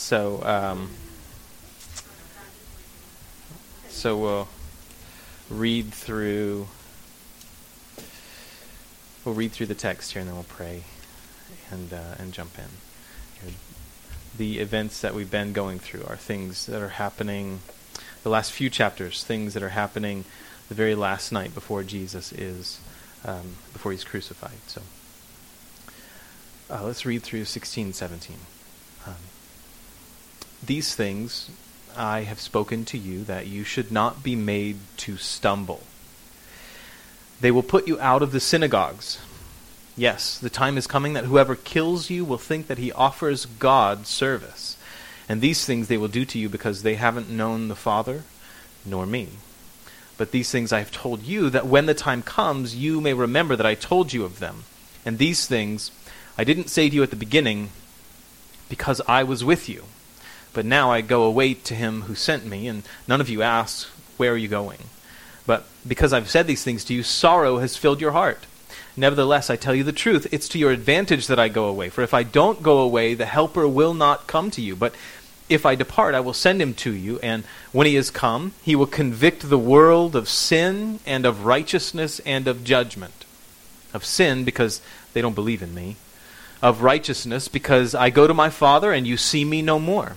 So, um, so we'll read through. We'll read through the text here, and then we'll pray, and uh, and jump in. The events that we've been going through are things that are happening. The last few chapters, things that are happening the very last night before Jesus is, um, before he's crucified. So, uh, let's read through 16, 17. Um, these things I have spoken to you that you should not be made to stumble. They will put you out of the synagogues. Yes, the time is coming that whoever kills you will think that he offers God service. And these things they will do to you because they haven't known the Father nor me. But these things I have told you, that when the time comes, you may remember that I told you of them. And these things I didn't say to you at the beginning because I was with you. But now I go away to him who sent me, and none of you ask, Where are you going? But because I've said these things to you, sorrow has filled your heart. Nevertheless, I tell you the truth, it's to your advantage that I go away. For if I don't go away, the Helper will not come to you. But if I depart, I will send him to you, and when he is come, he will convict the world of sin, and of righteousness, and of judgment. Of sin, because they don't believe in me. Of righteousness, because I go to my Father, and you see me no more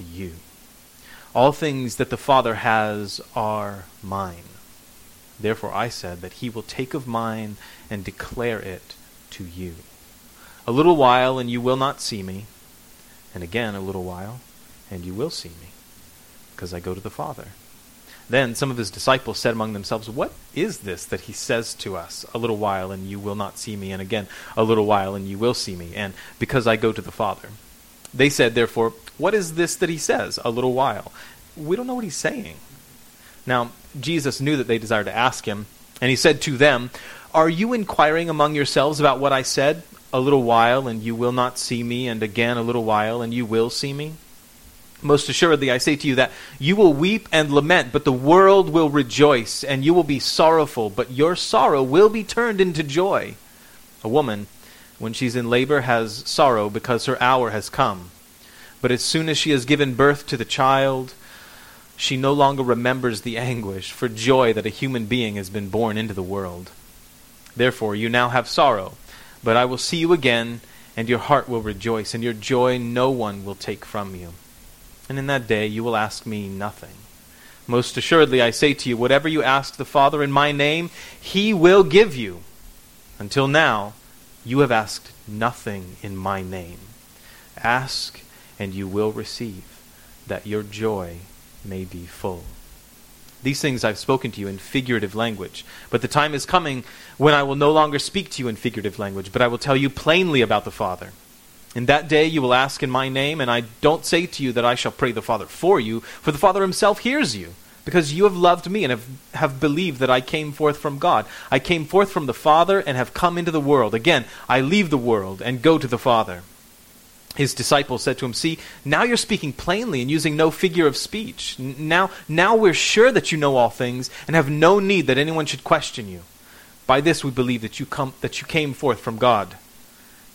to you. All things that the Father has are mine. Therefore I said that he will take of mine and declare it to you. A little while, and you will not see me. And again, a little while, and you will see me, because I go to the Father. Then some of his disciples said among themselves, What is this that he says to us? A little while, and you will not see me, and again, a little while, and you will see me, and because I go to the Father. They said, therefore, What is this that he says? A little while. We don't know what he's saying. Now, Jesus knew that they desired to ask him, and he said to them, Are you inquiring among yourselves about what I said? A little while, and you will not see me, and again a little while, and you will see me? Most assuredly, I say to you that you will weep and lament, but the world will rejoice, and you will be sorrowful, but your sorrow will be turned into joy. A woman when she's in labor, has sorrow because her hour has come. But as soon as she has given birth to the child, she no longer remembers the anguish for joy that a human being has been born into the world. Therefore, you now have sorrow, but I will see you again, and your heart will rejoice, and your joy no one will take from you. And in that day you will ask me nothing. Most assuredly, I say to you, whatever you ask the Father in my name, he will give you. Until now, you have asked nothing in my name. Ask, and you will receive, that your joy may be full. These things I've spoken to you in figurative language. But the time is coming when I will no longer speak to you in figurative language, but I will tell you plainly about the Father. In that day you will ask in my name, and I don't say to you that I shall pray the Father for you, for the Father himself hears you because you have loved me and have, have believed that I came forth from God. I came forth from the Father and have come into the world. Again, I leave the world and go to the Father. His disciples said to him, See, now you're speaking plainly and using no figure of speech. Now, now we're sure that you know all things and have no need that anyone should question you. By this we believe that you, come, that you came forth from God.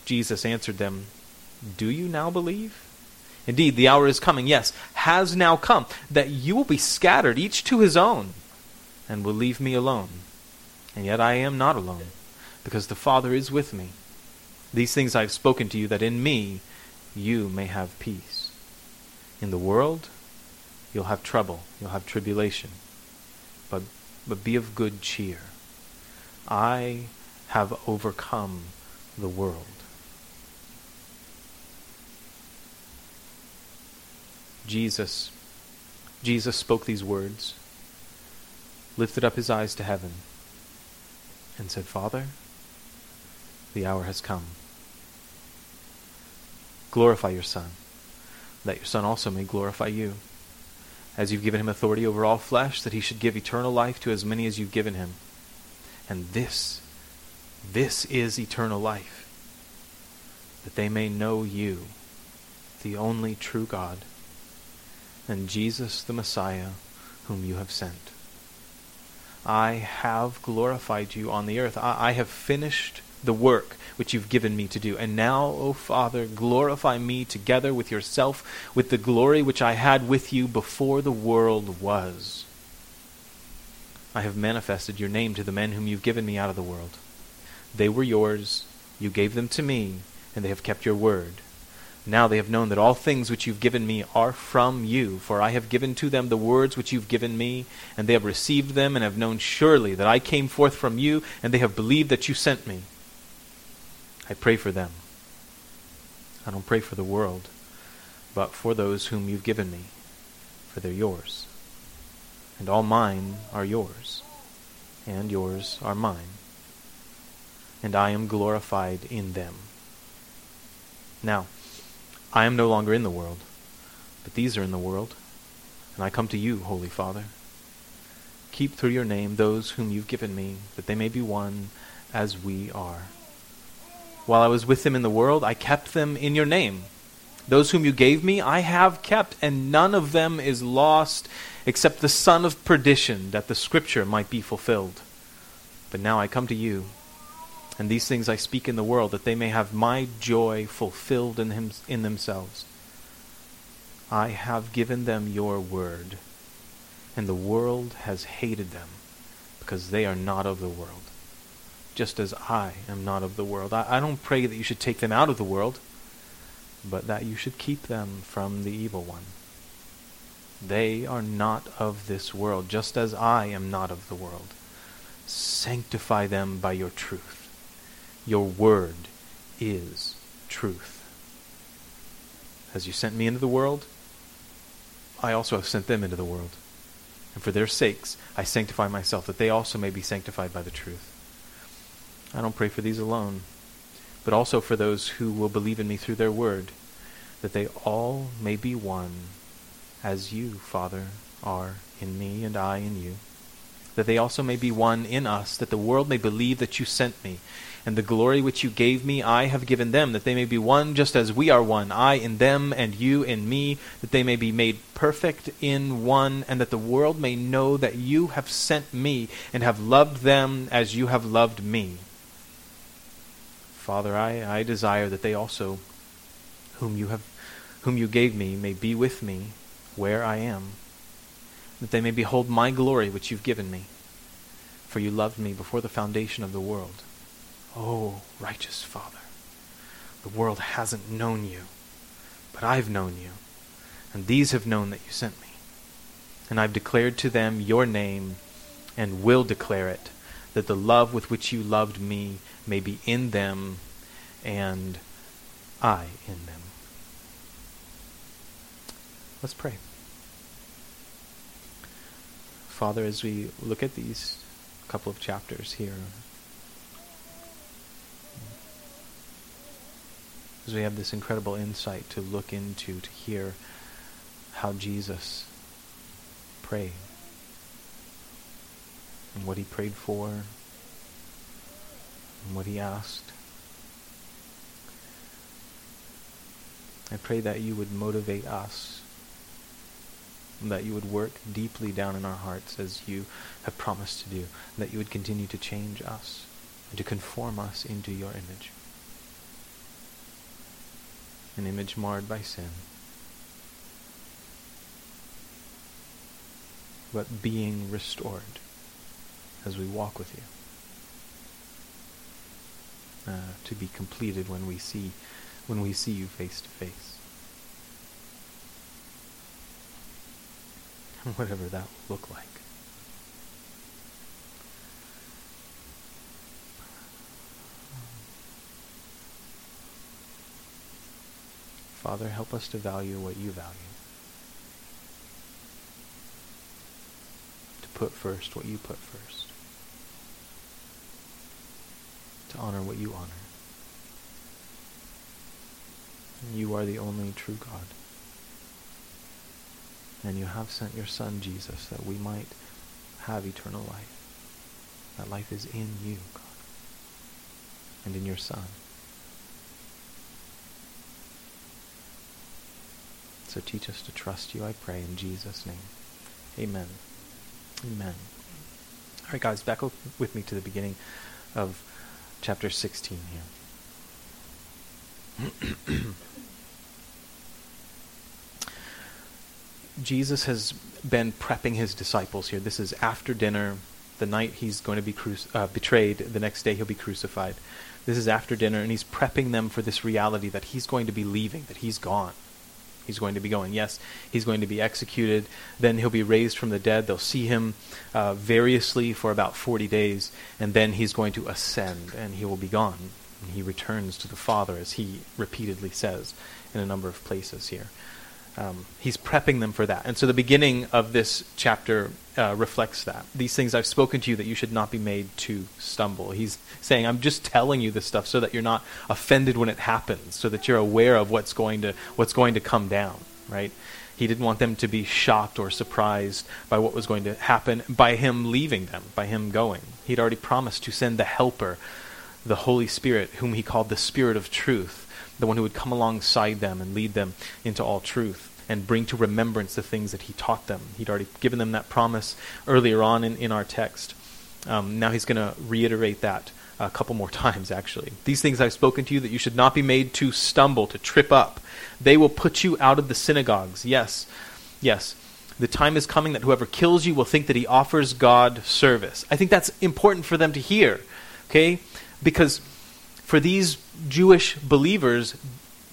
Jesus answered them, Do you now believe? Indeed, the hour is coming, yes, has now come, that you will be scattered, each to his own, and will leave me alone. And yet I am not alone, because the Father is with me. These things I have spoken to you, that in me you may have peace. In the world, you'll have trouble, you'll have tribulation. But, but be of good cheer. I have overcome the world. Jesus, Jesus spoke these words, lifted up his eyes to heaven, and said, Father, the hour has come. Glorify your Son, that your Son also may glorify you. As you've given him authority over all flesh, that he should give eternal life to as many as you've given him. And this, this is eternal life, that they may know you, the only true God, and Jesus the Messiah, whom you have sent. I have glorified you on the earth. I, I have finished the work which you've given me to do. And now, O Father, glorify me together with yourself with the glory which I had with you before the world was. I have manifested your name to the men whom you've given me out of the world. They were yours, you gave them to me, and they have kept your word. Now they have known that all things which you've given me are from you, for I have given to them the words which you've given me, and they have received them, and have known surely that I came forth from you, and they have believed that you sent me. I pray for them. I don't pray for the world, but for those whom you've given me, for they're yours. And all mine are yours, and yours are mine. And I am glorified in them. Now, I am no longer in the world, but these are in the world, and I come to you, Holy Father. Keep through your name those whom you've given me, that they may be one as we are. While I was with them in the world, I kept them in your name. Those whom you gave me, I have kept, and none of them is lost except the son of perdition, that the scripture might be fulfilled. But now I come to you and these things I speak in the world, that they may have my joy fulfilled in, him, in themselves. I have given them your word, and the world has hated them, because they are not of the world, just as I am not of the world. I, I don't pray that you should take them out of the world, but that you should keep them from the evil one. They are not of this world, just as I am not of the world. Sanctify them by your truth. Your word is truth. As you sent me into the world, I also have sent them into the world. And for their sakes, I sanctify myself, that they also may be sanctified by the truth. I don't pray for these alone, but also for those who will believe in me through their word, that they all may be one, as you, Father, are in me and I in you, that they also may be one in us, that the world may believe that you sent me. And the glory which you gave me, I have given them, that they may be one just as we are one, I in them and you in me, that they may be made perfect in one, and that the world may know that you have sent me and have loved them as you have loved me. Father, I, I desire that they also, whom you have whom you gave me, may be with me where I am, that they may behold my glory which you've given me. For you loved me before the foundation of the world. Oh, righteous Father, the world hasn't known you, but I've known you, and these have known that you sent me. And I've declared to them your name, and will declare it, that the love with which you loved me may be in them, and I in them. Let's pray. Father, as we look at these couple of chapters here as we have this incredible insight to look into, to hear how Jesus prayed and what he prayed for and what he asked. I pray that you would motivate us, that you would work deeply down in our hearts as you have promised to do, that you would continue to change us and to conform us into your image an image marred by sin. But being restored as we walk with you. Uh, to be completed when we see when we see you face to face. Whatever that will look like. Father, help us to value what you value. To put first what you put first. To honor what you honor. And You are the only true God. And you have sent your Son, Jesus, that we might have eternal life. That life is in you, God, and in your Son. So teach us to trust you, I pray, in Jesus' name. Amen. Amen. All right, guys, back with me to the beginning of chapter 16 here. Jesus has been prepping his disciples here. This is after dinner, the night he's going to be cru- uh, betrayed, the next day he'll be crucified. This is after dinner, and he's prepping them for this reality that he's going to be leaving, that he's gone. He's going to be going. Yes, he's going to be executed. Then he'll be raised from the dead. They'll see him uh, variously for about 40 days, and then he's going to ascend, and he will be gone. And he returns to the Father, as he repeatedly says in a number of places here. Um, he's prepping them for that. And so the beginning of this chapter uh, reflects that. These things I've spoken to you that you should not be made to stumble. He's saying, I'm just telling you this stuff so that you're not offended when it happens, so that you're aware of what's going to, what's going to come down, right? He didn't want them to be shocked or surprised by what was going to happen by him leaving them, by him going. He'd already promised to send the Helper, the Holy Spirit, whom he called the Spirit of Truth the one who would come alongside them and lead them into all truth and bring to remembrance the things that he taught them. He'd already given them that promise earlier on in, in our text. Um, now he's going to reiterate that a couple more times, actually. These things I've spoken to you that you should not be made to stumble, to trip up. They will put you out of the synagogues. Yes, yes. The time is coming that whoever kills you will think that he offers God service. I think that's important for them to hear, okay? Because for these Jewish believers,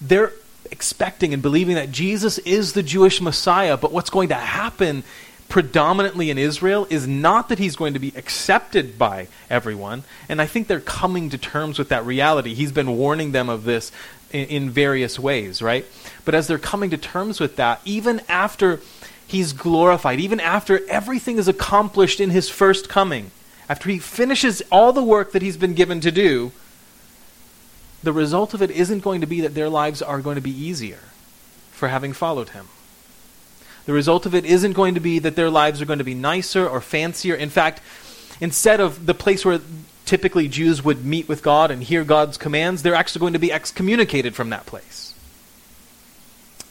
they're expecting and believing that Jesus is the Jewish Messiah, but what's going to happen predominantly in Israel is not that he's going to be accepted by everyone, and I think they're coming to terms with that reality. He's been warning them of this in, in various ways, right? But as they're coming to terms with that, even after he's glorified, even after everything is accomplished in his first coming, after he finishes all the work that he's been given to do, the result of it isn't going to be that their lives are going to be easier for having followed him. The result of it isn't going to be that their lives are going to be nicer or fancier. In fact, instead of the place where typically Jews would meet with God and hear God's commands, they're actually going to be excommunicated from that place.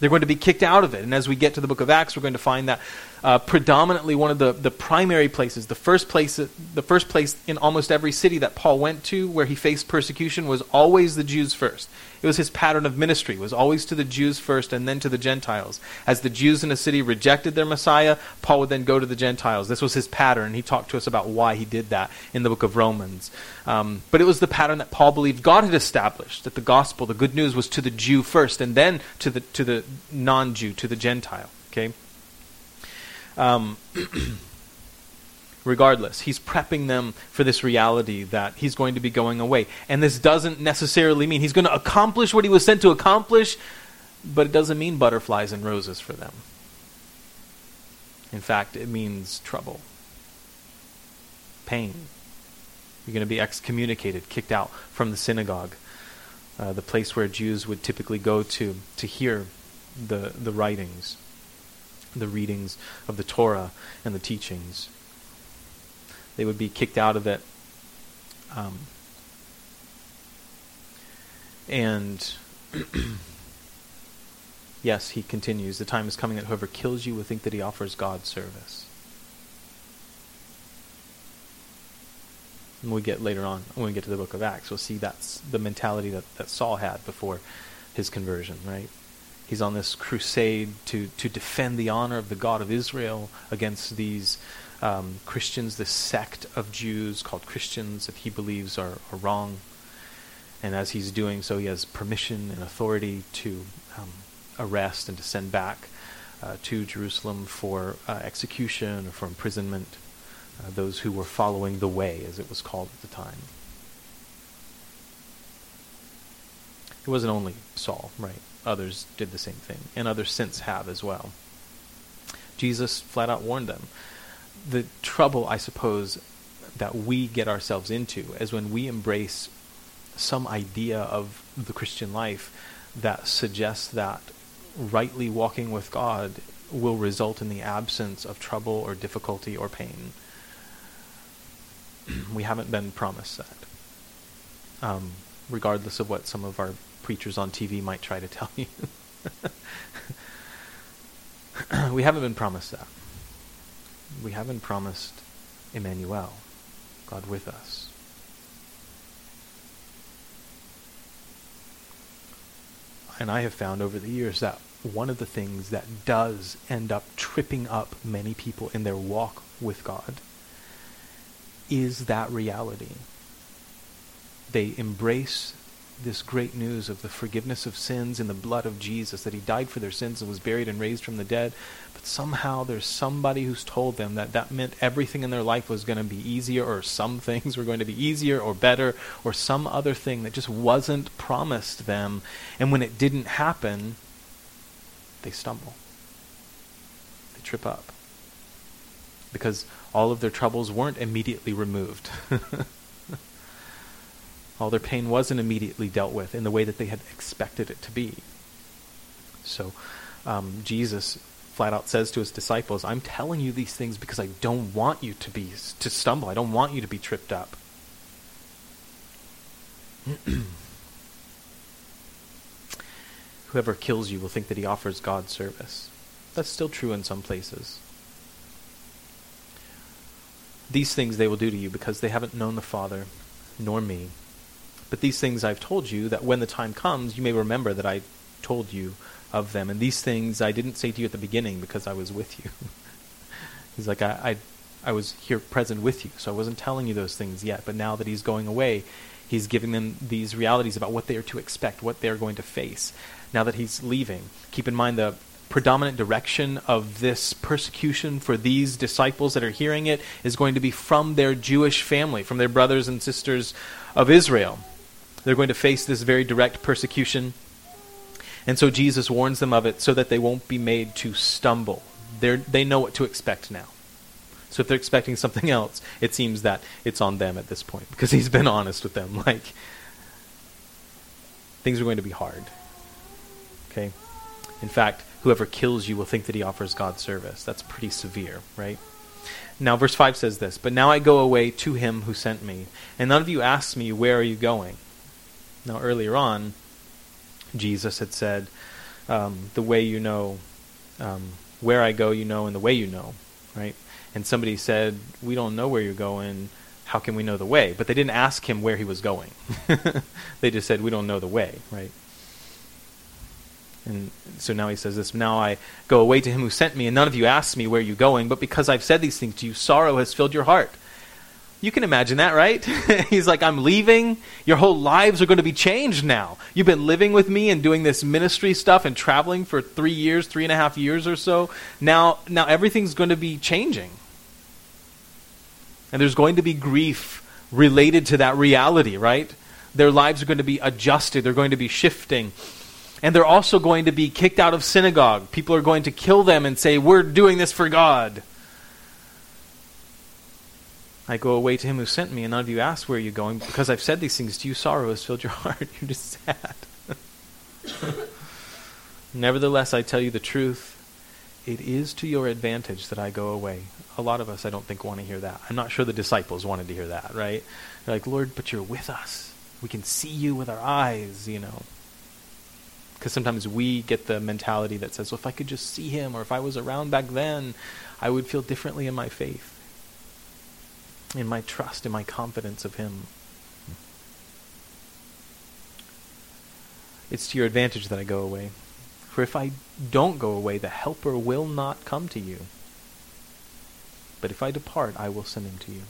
They're going to be kicked out of it. And as we get to the book of Acts, we're going to find that uh, predominantly one of the, the primary places, the first place, the first place in almost every city that Paul went to where he faced persecution was always the Jews first. It was his pattern of ministry, was always to the Jews first and then to the Gentiles. As the Jews in a city rejected their Messiah, Paul would then go to the Gentiles. This was his pattern. He talked to us about why he did that in the book of Romans. Um, but it was the pattern that Paul believed God had established, that the gospel, the good news, was to the Jew first and then to the, to the non-Jew, to the Gentile. Okay? Um, regardless, he's prepping them for this reality that he's going to be going away. And this doesn't necessarily mean he's going to accomplish what he was sent to accomplish, but it doesn't mean butterflies and roses for them. In fact, it means trouble, pain. You're going to be excommunicated, kicked out from the synagogue, uh, the place where Jews would typically go to to hear the, the writings the readings of the Torah and the teachings. They would be kicked out of it. Um, and yes, he continues, the time is coming that whoever kills you will think that he offers God service. And we get later on, when we get to the book of Acts, we'll see that's the mentality that, that Saul had before his conversion, right? He's on this crusade to, to defend the honor of the God of Israel against these um, Christians, this sect of Jews called Christians that he believes are, are, wrong. And as he's doing so, he has permission and authority to um, arrest and to send back uh, to Jerusalem for uh, execution or for imprisonment uh, those who were following the way, as it was called at the time. It wasn't only Saul, right? Others did the same thing, and others since have as well. Jesus flat out warned them. The trouble, I suppose, that we get ourselves into is when we embrace some idea of the Christian life that suggests that rightly walking with God will result in the absence of trouble or difficulty or pain. we haven't been promised that. Um, regardless of what some of our preachers on TV might try to tell you. we haven't been promised that. We haven't promised Emmanuel, God with us. And I have found over the years that one of the things that does end up tripping up many people in their walk with God is that reality. They embrace this great news of the forgiveness of sins in the blood of Jesus, that he died for their sins and was buried and raised from the dead. But somehow there's somebody who's told them that that meant everything in their life was going to be easier, or some things were going to be easier or better, or some other thing that just wasn't promised them. And when it didn't happen, they stumble, they trip up. Because all of their troubles weren't immediately removed. All their pain wasn't immediately dealt with in the way that they had expected it to be. So um, Jesus flat out says to his disciples, I'm telling you these things because I don't want you to be to stumble. I don't want you to be tripped up. Whoever kills you will think that he offers God service. That's still true in some places. These things they will do to you because they haven't known the Father nor me. But these things I've told you, that when the time comes, you may remember that I told you of them. And these things I didn't say to you at the beginning because I was with you. he's like, I, I, I was here present with you, so I wasn't telling you those things yet. But now that he's going away, he's giving them these realities about what they are to expect, what they're going to face. Now that he's leaving, keep in mind the predominant direction of this persecution for these disciples that are hearing it is going to be from their Jewish family, from their brothers and sisters of Israel. They're going to face this very direct persecution. And so Jesus warns them of it so that they won't be made to stumble. They're, they know what to expect now. So if they're expecting something else, it seems that it's on them at this point because he's been honest with them. Like, things are going to be hard. Okay? In fact, whoever kills you will think that he offers God service. That's pretty severe, right? Now, verse 5 says this But now I go away to him who sent me, and none of you asks me, Where are you going? Now, earlier on, Jesus had said, um, The way you know, um, where I go, you know, and the way you know, right? And somebody said, We don't know where you're going. How can we know the way? But they didn't ask him where he was going. they just said, We don't know the way, right? And so now he says this Now I go away to him who sent me, and none of you asked me where you're going, but because I've said these things to you, sorrow has filled your heart. You can imagine that, right? He's like, I'm leaving. Your whole lives are going to be changed now. You've been living with me and doing this ministry stuff and traveling for three years, three and a half years or so. Now, now everything's going to be changing. And there's going to be grief related to that reality, right? Their lives are going to be adjusted, they're going to be shifting. And they're also going to be kicked out of synagogue. People are going to kill them and say, We're doing this for God. I go away to him who sent me, and none of you ask where you're going, because I've said these things to you, sorrow has filled your heart. You're just sad. Nevertheless, I tell you the truth. It is to your advantage that I go away. A lot of us, I don't think, want to hear that. I'm not sure the disciples wanted to hear that, right? They're like, Lord, but you're with us. We can see you with our eyes, you know. Because sometimes we get the mentality that says, well, if I could just see him, or if I was around back then, I would feel differently in my faith in my trust, in my confidence of Him. It's to your advantage that I go away. For if I don't go away, the Helper will not come to you. But if I depart, I will send him to you.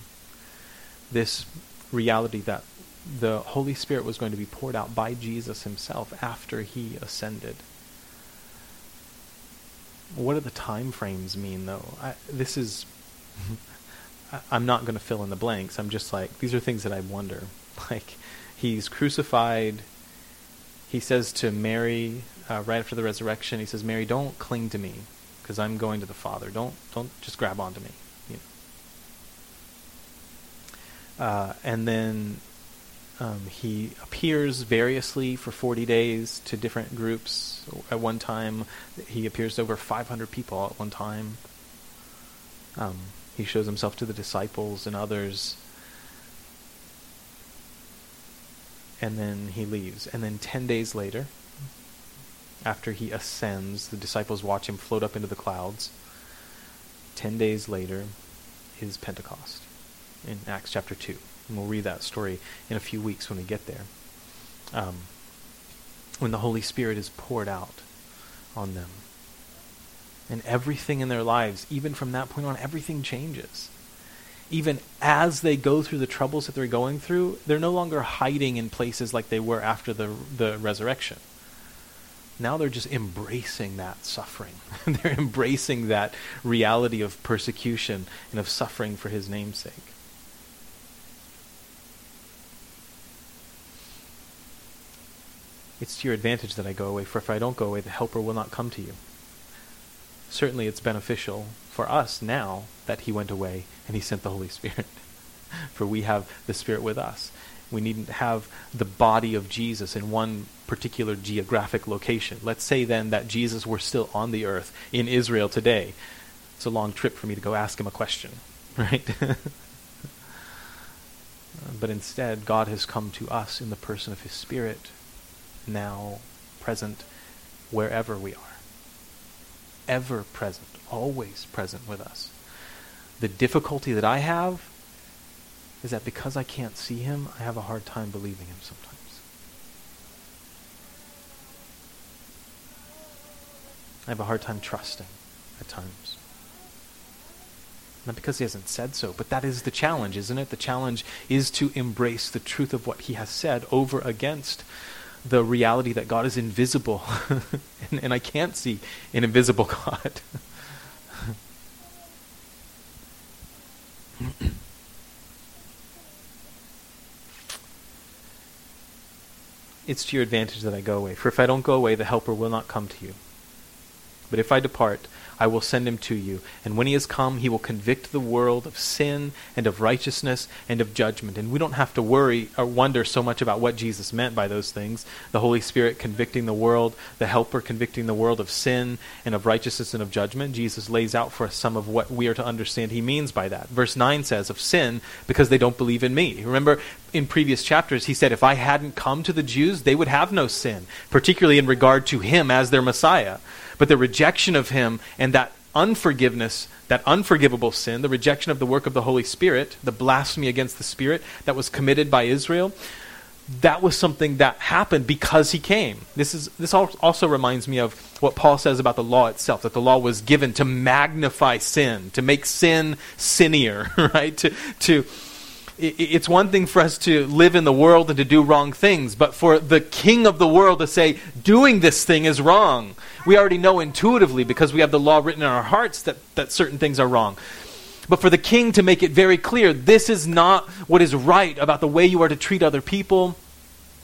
This reality that the Holy Spirit was going to be poured out by Jesus himself after he ascended. What do the time frames mean, though? I, this is I'm not going to fill in the blanks. I'm just like, these are things that I wonder. Like, he's crucified. He says to Mary, uh, right after the resurrection, he says, Mary, don't cling to me because I'm going to the Father. Don't, don't just grab onto me. You know? uh, and then Um, he appears variously for 40 days to different groups. At one time, he appears to over 500 people at one time. Um, he shows himself to the disciples and others. And then he leaves. And then 10 days later, after he ascends, the disciples watch him float up into the clouds. 10 days later is Pentecost in Acts chapter 2. And we'll read that story in a few weeks when we get there. Um, when the Holy Spirit is poured out on them. And everything in their lives, even from that point on, everything changes. Even as they go through the troubles that they're going through, they're no longer hiding in places like they were after the, the resurrection. Now they're just embracing that suffering. they're embracing that reality of persecution and of suffering for his namesake. It's to your advantage that I go away, for if I don't go away, the Helper will not come to you. Certainly, it's beneficial for us now that He went away and He sent the Holy Spirit, for we have the Spirit with us. We needn't have the body of Jesus in one particular geographic location. Let's say then that Jesus were still on the earth in Israel today. It's a long trip for me to go ask him a question, right? but instead, God has come to us in the person of his Spirit now, present, wherever we are. Ever present, always present with us. The difficulty that I have is that because I can't see him, I have a hard time believing him sometimes. I have a hard time trusting at times. Not because he hasn't said so, but that is the challenge, isn't it? The challenge is to embrace the truth of what he has said over against the reality that God is invisible, and, and I can't see an invisible God. it's to your advantage that I go away. For if I don't go away, the Helper will not come to you. But if I depart, I will send him to you. And when he has come, he will convict the world of sin and of righteousness and of judgment. And we don't have to worry or wonder so much about what Jesus meant by those things the Holy Spirit convicting the world, the Helper convicting the world of sin and of righteousness and of judgment. Jesus lays out for us some of what we are to understand he means by that. Verse 9 says, Of sin, because they don't believe in me. Remember, in previous chapters, he said, If I hadn't come to the Jews, they would have no sin, particularly in regard to him as their Messiah. But the rejection of him and that unforgiveness, that unforgivable sin, the rejection of the work of the Holy Spirit, the blasphemy against the Spirit that was committed by Israel, that was something that happened because he came. This is this also reminds me of what Paul says about the law itself that the law was given to magnify sin, to make sin sinnier, right? To to it's one thing for us to live in the world and to do wrong things, but for the king of the world to say, doing this thing is wrong. We already know intuitively because we have the law written in our hearts that, that certain things are wrong. But for the king to make it very clear, this is not what is right about the way you are to treat other people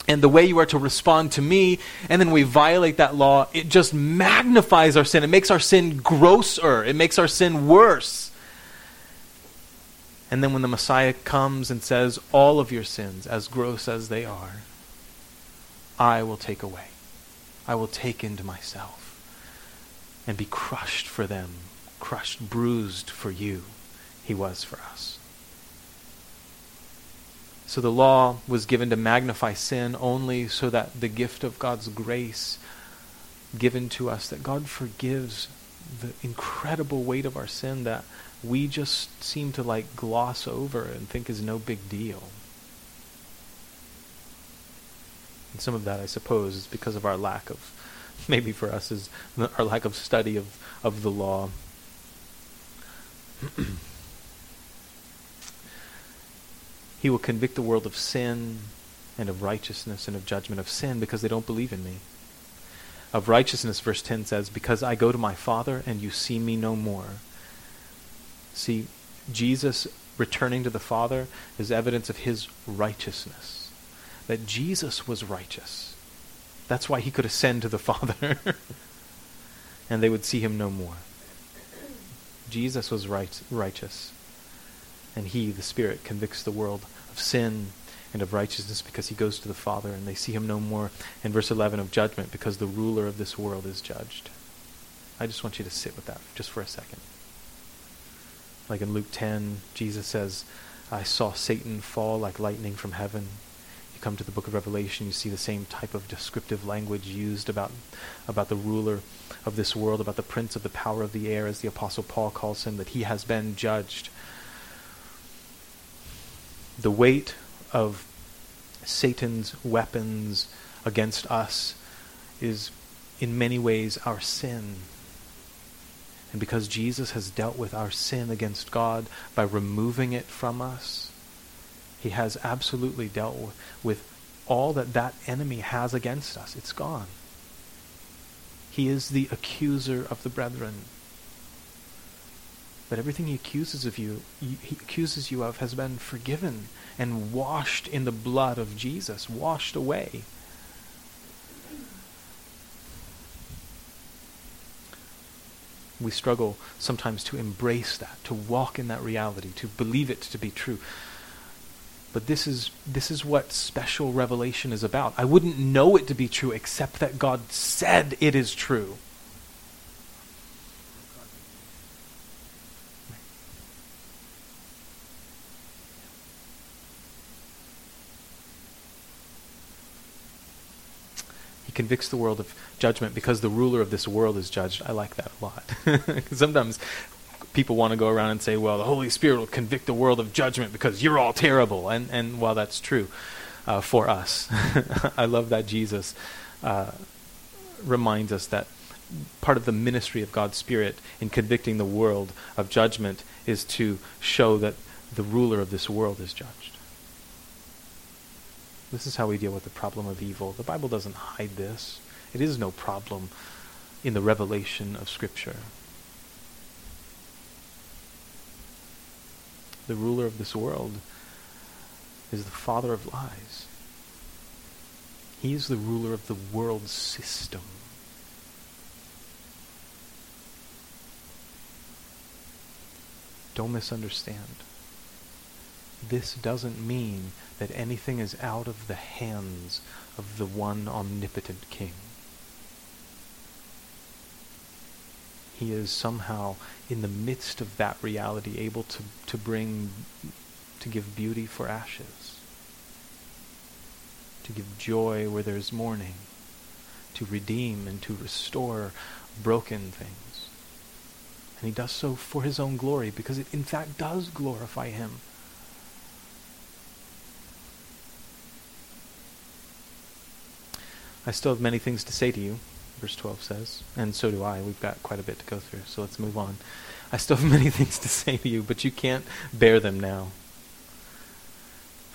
and the way you are to respond to me, and then we violate that law, it just magnifies our sin. It makes our sin grosser, it makes our sin worse. And then when the Messiah comes and says, All of your sins, as gross as they are, I will take away. I will take into myself and be crushed for them, crushed, bruised for you, he was for us. So the law was given to magnify sin only so that the gift of God's grace given to us, that God forgives the incredible weight of our sin that we just seem to like gloss over and think is no big deal. And some of that, I suppose, is because of our lack of, maybe for us, is our lack of study of, of the law. he will convict the world of sin and of righteousness and of judgment of sin because they don't believe in me. Of righteousness, verse 10 says, Because I go to my Father and you see me no more See, Jesus returning to the Father is evidence of his righteousness. That Jesus was righteous. That's why he could ascend to the Father. and they would see him no more. Jesus was right, righteous. And he, the Spirit, convicts the world of sin and of righteousness because he goes to the Father, and they see him no more. In verse 11, of judgment because the ruler of this world is judged. I just want you to sit with that just for a second. Like in Luke 10, Jesus says, I saw Satan fall like lightning from heaven. You come to the book of Revelation, you see the same type of descriptive language used about, about the ruler of this world, about the prince of the power of the air, as the Apostle Paul calls him, that he has been judged. The weight of Satan's weapons against us is in many ways our sin. And because Jesus has dealt with our sin against God by removing it from us, he has absolutely dealt with, with all that that enemy has against us. It's gone. He is the accuser of the brethren. But everything he accuses of you, he accuses you of, has been forgiven and washed in the blood of Jesus, washed away. We struggle sometimes to embrace that, to walk in that reality, to believe it to be true. But this is this is what special revelation is about. I wouldn't know it to be true except that God said it is true. He convicts the world of judgment because the ruler of this world is judged. I like that a lot. Sometimes people want to go around and say, well, the Holy Spirit will convict the world of judgment because you're all terrible. And, and while that's true uh, for us, I love that Jesus uh, reminds us that part of the ministry of God's Spirit in convicting the world of judgment is to show that the ruler of this world is judged. This is how we deal with the problem of evil. The Bible doesn't hide this. It is no problem in the revelation of Scripture. The ruler of this world, is the father of lies. He is the ruler of the world system. Don't misunderstand. This doesn't mean that anything is out of the hands of the one omnipotent king. He is somehow in the midst of that reality able to, to bring, to give beauty for ashes, to give joy where there's mourning, to redeem and to restore broken things. And he does so for his own glory because it in fact does glorify him. I still have many things to say to you verse 12 says. And so do I. We've got quite a bit to go through, so let's move on. I still have many things to say to you, but you can't bear them now.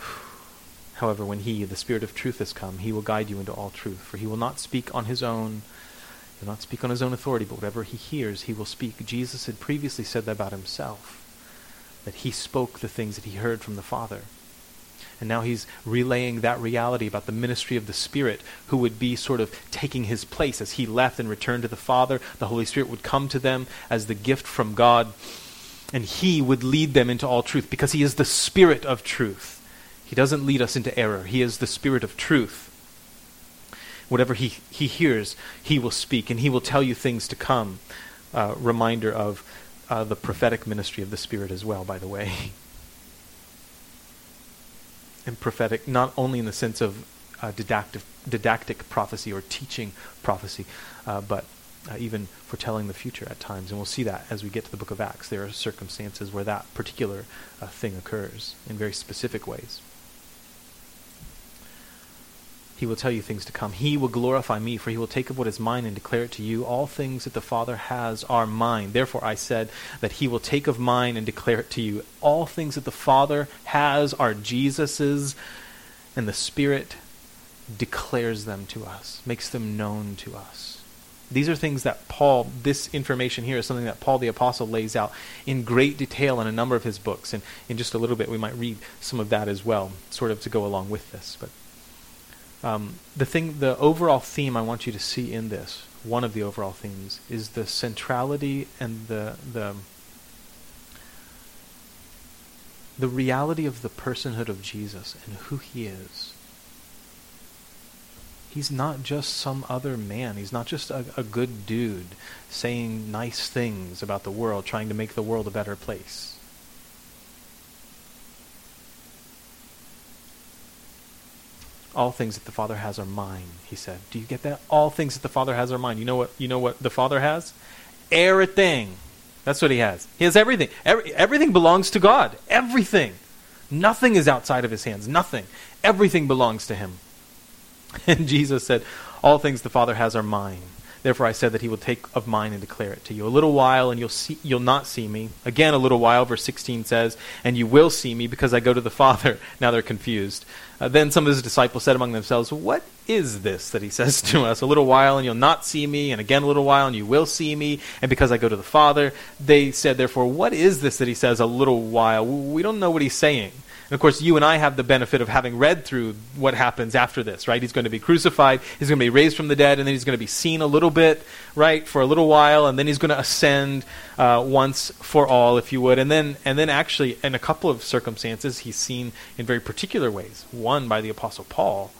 However, when he, the Spirit of truth, has come, he will guide you into all truth, for he will not speak on his own. He will not speak on his own authority, but whatever he hears, he will speak. Jesus had previously said that about himself, that he spoke the things that he heard from the Father. And now he's relaying that reality about the ministry of the Spirit, who would be sort of taking his place as he left and returned to the Father. The Holy Spirit would come to them as the gift from God, and he would lead them into all truth because he is the Spirit of truth. He doesn't lead us into error, he is the Spirit of truth. Whatever he, he hears, he will speak, and he will tell you things to come. Uh, reminder of uh, the prophetic ministry of the Spirit as well, by the way. and prophetic, not only in the sense of uh, didactic, didactic prophecy or teaching prophecy, uh, but uh, even foretelling the future at times. And we'll see that as we get to the book of Acts. There are circumstances where that particular uh, thing occurs in very specific ways. He will tell you things to come. He will glorify me, for he will take of what is mine and declare it to you. All things that the Father has are mine. Therefore I said that he will take of mine and declare it to you. All things that the Father has are Jesus's, and the Spirit declares them to us, makes them known to us. These are things that Paul, this information here is something that Paul the Apostle lays out in great detail in a number of his books. And in just a little bit, we might read some of that as well, sort of to go along with this. But um, the thing, the overall theme I want you to see in this, one of the overall themes, is the centrality and the the the reality of the personhood of Jesus and who he is. He's not just some other man. He's not just a, a good dude saying nice things about the world, trying to make the world a better place. All things that the Father has are mine, he said. Do you get that? All things that the Father has are mine. You know what you know what the Father has? Everything. That's what he has. He has everything. Every, everything belongs to God. Everything. Nothing is outside of his hands. Nothing. Everything belongs to him. And Jesus said, All things the Father has are mine. Therefore I said that he will take of mine and declare it to you. A little while and you'll see you'll not see me. Again a little while verse 16 says, and you will see me because I go to the Father. Now they're confused. Uh, then some of his disciples said among themselves, "What is this that he says to us? A little while and you'll not see me, and again a little while and you will see me, and because I go to the Father." They said therefore, "What is this that he says a little while? We don't know what he's saying." Of course, you and I have the benefit of having read through what happens after this, right? He's going to be crucified, he's going to be raised from the dead, and then he's going to be seen a little bit, right, for a little while, and then he's going to ascend uh, once for all, if you would. And then, and then actually, in a couple of circumstances, he's seen in very particular ways. One by the Apostle Paul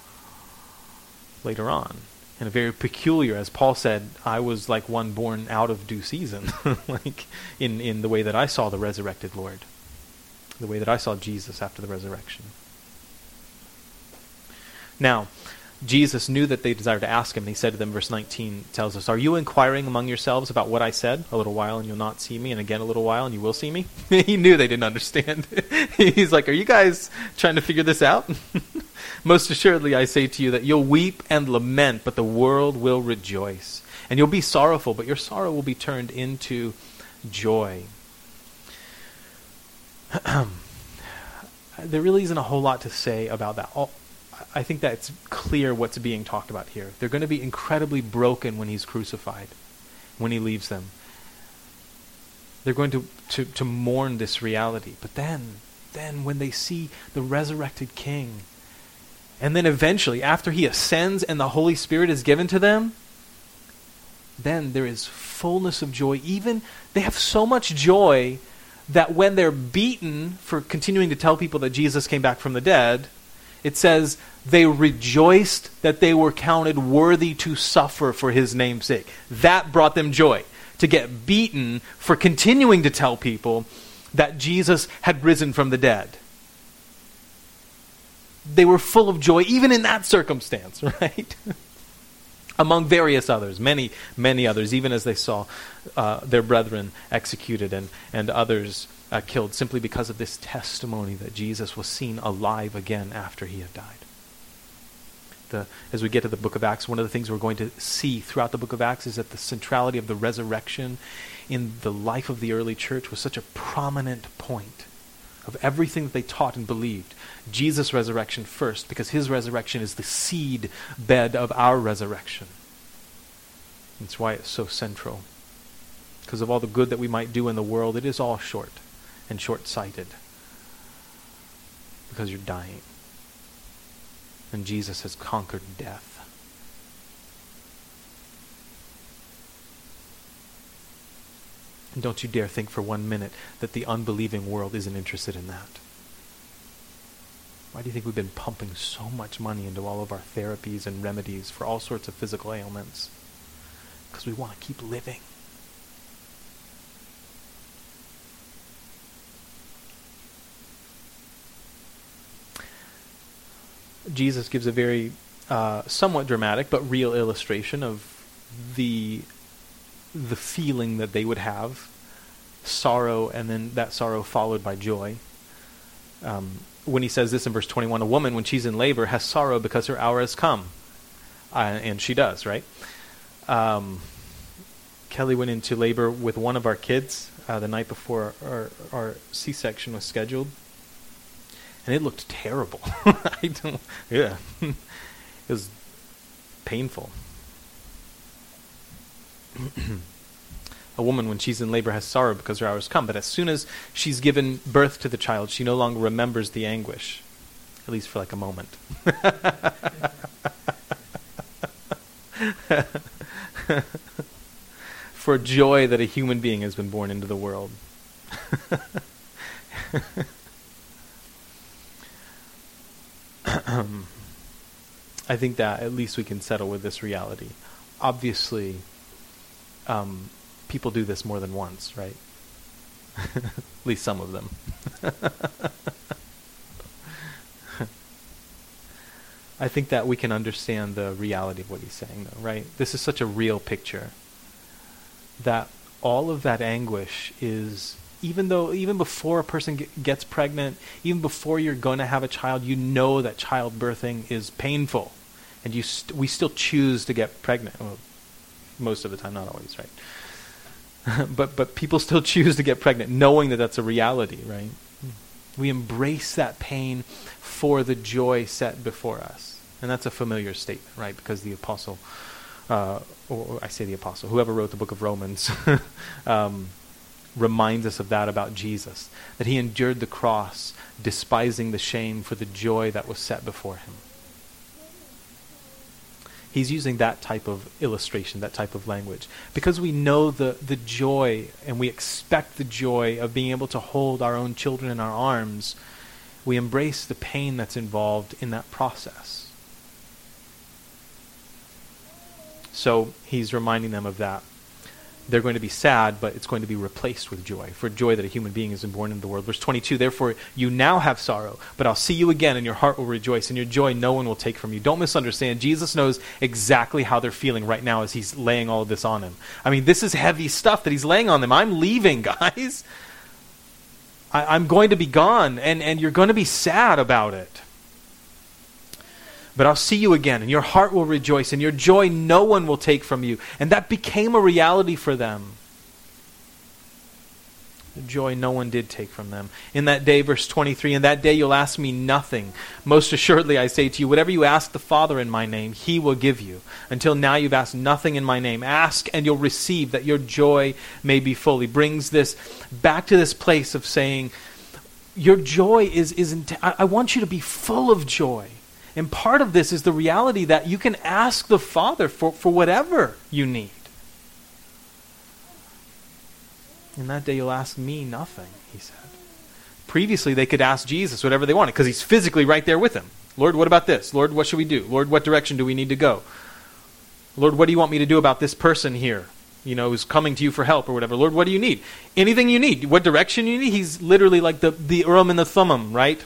later on. And a very peculiar, as Paul said, I was like one born out of due season, like in, in the way that I saw the resurrected Lord the way that I saw Jesus after the resurrection. Now, Jesus knew that they desired to ask him, and he said to them, verse 19 tells us, Are you inquiring among yourselves about what I said? A little while and you'll not see me, and again a little while and you will see me? he knew they didn't understand. He's like, Are you guys trying to figure this out? Most assuredly, I say to you that you'll weep and lament, but the world will rejoice. And you'll be sorrowful, but your sorrow will be turned into joy. there really isn't a whole lot to say about that. All, I think that it's clear what's being talked about here. They're going to be incredibly broken when he's crucified, when he leaves them. They're going to, to, to mourn this reality. But then, then when they see the resurrected king, and then eventually, after he ascends and the Holy Spirit is given to them, then there is fullness of joy. Even they have so much joy that when they're beaten for continuing to tell people that Jesus came back from the dead, it says they rejoiced that they were counted worthy to suffer for his name's sake. That brought them joy. To get beaten for continuing to tell people that Jesus had risen from the dead. They were full of joy, even in that circumstance, right? Among various others, many, many others, even as they saw uh, their brethren executed and, and others uh, killed simply because of this testimony that Jesus was seen alive again after he had died. The, as we get to the book of Acts, one of the things we're going to see throughout the book of Acts is that the centrality of the resurrection in the life of the early church was such a prominent point of everything that they taught and believed. Jesus' resurrection first, because his resurrection is the seed bed of our resurrection. That's why it's so central. Because of all the good that we might do in the world, it is all short and short sighted. Because you're dying. And Jesus has conquered death. And don't you dare think for one minute that the unbelieving world isn't interested in that. Why do you think we've been pumping so much money into all of our therapies and remedies for all sorts of physical ailments? Because we want to keep living. Jesus gives a very uh, somewhat dramatic but real illustration of the the feeling that they would have sorrow and then that sorrow followed by joy um, when he says this in verse 21 a woman when she's in labor has sorrow because her hour has come uh, and she does right um, kelly went into labor with one of our kids uh, the night before our, our c-section was scheduled and it looked terrible. I don't, yeah, it was painful. a woman, when she's in labor, has sorrow because her hour has come. But as soon as she's given birth to the child, she no longer remembers the anguish, at least for like a moment. for joy that a human being has been born into the world. I think that at least we can settle with this reality. Obviously, um, people do this more than once, right? at least some of them. I think that we can understand the reality of what he's saying, though, right? This is such a real picture that all of that anguish is even though even before a person gets pregnant, even before you're going to have a child, you know that childbirthing is painful, and you st- we still choose to get pregnant. Well, most of the time, not always, right? but but people still choose to get pregnant, knowing that that's a reality, right? We embrace that pain for the joy set before us, and that's a familiar statement, right? Because the apostle, uh, or I say the apostle, whoever wrote the book of Romans. um, reminds us of that about Jesus, that he endured the cross, despising the shame for the joy that was set before him. He's using that type of illustration, that type of language, because we know the, the joy and we expect the joy of being able to hold our own children in our arms. We embrace the pain that's involved in that process. So he's reminding them of that they're going to be sad, but it's going to be replaced with joy, for joy that a human being is born into the world. Verse 22 Therefore, you now have sorrow, but I'll see you again, and your heart will rejoice, and your joy no one will take from you. Don't misunderstand. Jesus knows exactly how they're feeling right now as he's laying all of this on them. I mean, this is heavy stuff that he's laying on them. I'm leaving, guys. I, am going to be gone, and, and you're going to be sad about it. But I'll see you again, and your heart will rejoice, and your joy no one will take from you. And that became a reality for them. The joy no one did take from them. In that day, verse 23, in that day you'll ask me nothing. Most assuredly, I say to you, whatever you ask the Father in my name, he will give you. Until now, you've asked nothing in my name. Ask, and you'll receive, that your joy may be full. He brings this back to this place of saying, Your joy is, is I, I want you to be full of joy. And part of this is the reality that you can ask the Father for, for whatever you need. In that day, you'll ask me nothing, he said. Previously, they could ask Jesus whatever they wanted because he's physically right there with them. Lord, what about this? Lord, what should we do? Lord, what direction do we need to go? Lord, what do you want me to do about this person here? You know, who's coming to you for help or whatever. Lord, what do you need? Anything you need. What direction you need? He's literally like the, the Urim and the Thummim, right?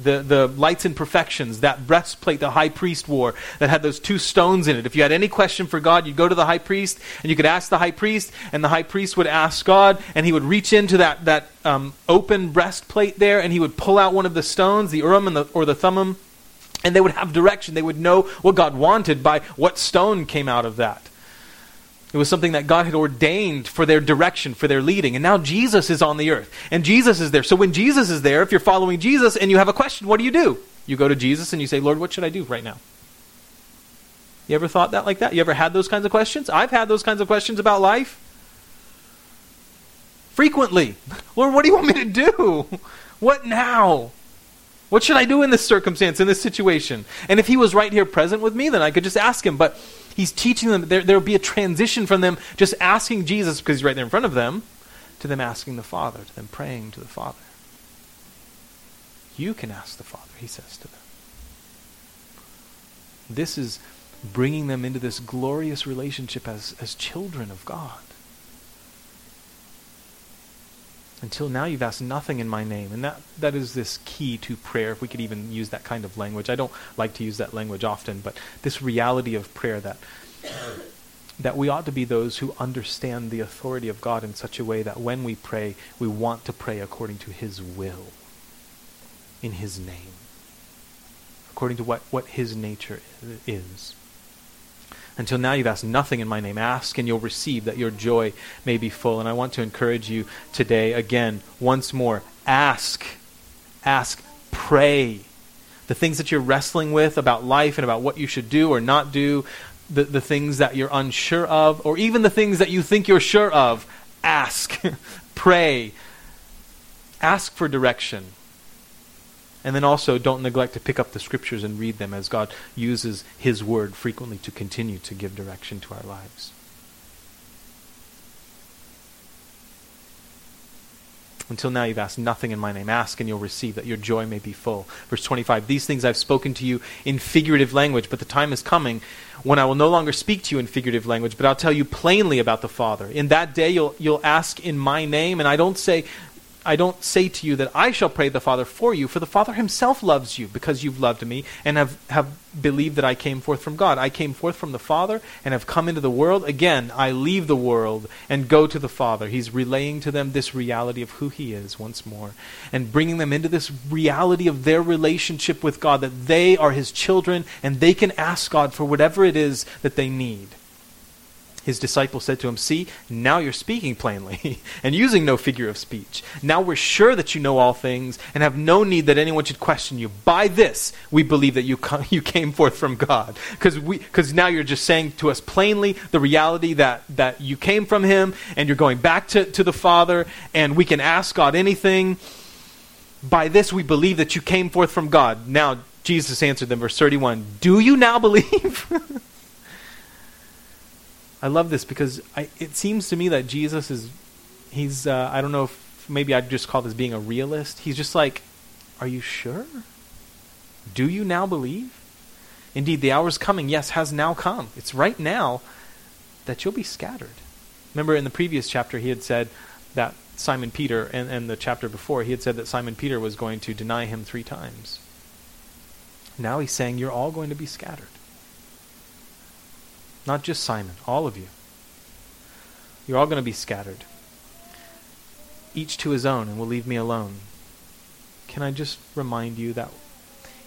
The, the lights and perfections, that breastplate the high priest wore that had those two stones in it. If you had any question for God, you'd go to the high priest and you could ask the high priest, and the high priest would ask God, and he would reach into that, that um, open breastplate there, and he would pull out one of the stones, the Urim and the, or the Thummim, and they would have direction. They would know what God wanted by what stone came out of that. It was something that God had ordained for their direction, for their leading. And now Jesus is on the earth. And Jesus is there. So when Jesus is there, if you're following Jesus and you have a question, what do you do? You go to Jesus and you say, Lord, what should I do right now? You ever thought that like that? You ever had those kinds of questions? I've had those kinds of questions about life. Frequently. Lord, what do you want me to do? What now? What should I do in this circumstance, in this situation? And if he was right here present with me, then I could just ask him. But he's teaching them, there will be a transition from them just asking Jesus, because he's right there in front of them, to them asking the Father, to them praying to the Father. You can ask the Father, he says to them. This is bringing them into this glorious relationship as, as children of God. Until now, you've asked nothing in my name. And that, that is this key to prayer, if we could even use that kind of language. I don't like to use that language often, but this reality of prayer that, that we ought to be those who understand the authority of God in such a way that when we pray, we want to pray according to His will, in His name, according to what, what His nature is. Until now, you've asked nothing in my name. Ask and you'll receive that your joy may be full. And I want to encourage you today, again, once more ask. Ask. Pray. The things that you're wrestling with about life and about what you should do or not do, the, the things that you're unsure of, or even the things that you think you're sure of, ask. Pray. Ask for direction. And then also, don't neglect to pick up the scriptures and read them as God uses His word frequently to continue to give direction to our lives. Until now, you've asked nothing in my name. Ask and you'll receive, that your joy may be full. Verse 25 These things I've spoken to you in figurative language, but the time is coming when I will no longer speak to you in figurative language, but I'll tell you plainly about the Father. In that day, you'll, you'll ask in my name, and I don't say, I don't say to you that I shall pray the Father for you, for the Father himself loves you because you've loved me and have, have believed that I came forth from God. I came forth from the Father and have come into the world. Again, I leave the world and go to the Father. He's relaying to them this reality of who he is once more and bringing them into this reality of their relationship with God, that they are his children and they can ask God for whatever it is that they need his disciples said to him, See, now you're speaking plainly and using no figure of speech. Now we're sure that you know all things and have no need that anyone should question you. By this, we believe that you, you came forth from God. Because now you're just saying to us plainly the reality that, that you came from him and you're going back to, to the Father and we can ask God anything. By this, we believe that you came forth from God. Now, Jesus answered them, verse 31 Do you now believe? I love this because I, it seems to me that Jesus is, he's, uh, I don't know if maybe I'd just call this being a realist. He's just like, are you sure? Do you now believe? Indeed, the hour is coming, yes, has now come. It's right now that you'll be scattered. Remember in the previous chapter, he had said that Simon Peter, and, and the chapter before, he had said that Simon Peter was going to deny him three times. Now he's saying, You're all going to be scattered. Not just Simon, all of you. You're all going to be scattered. Each to his own and will leave me alone. Can I just remind you that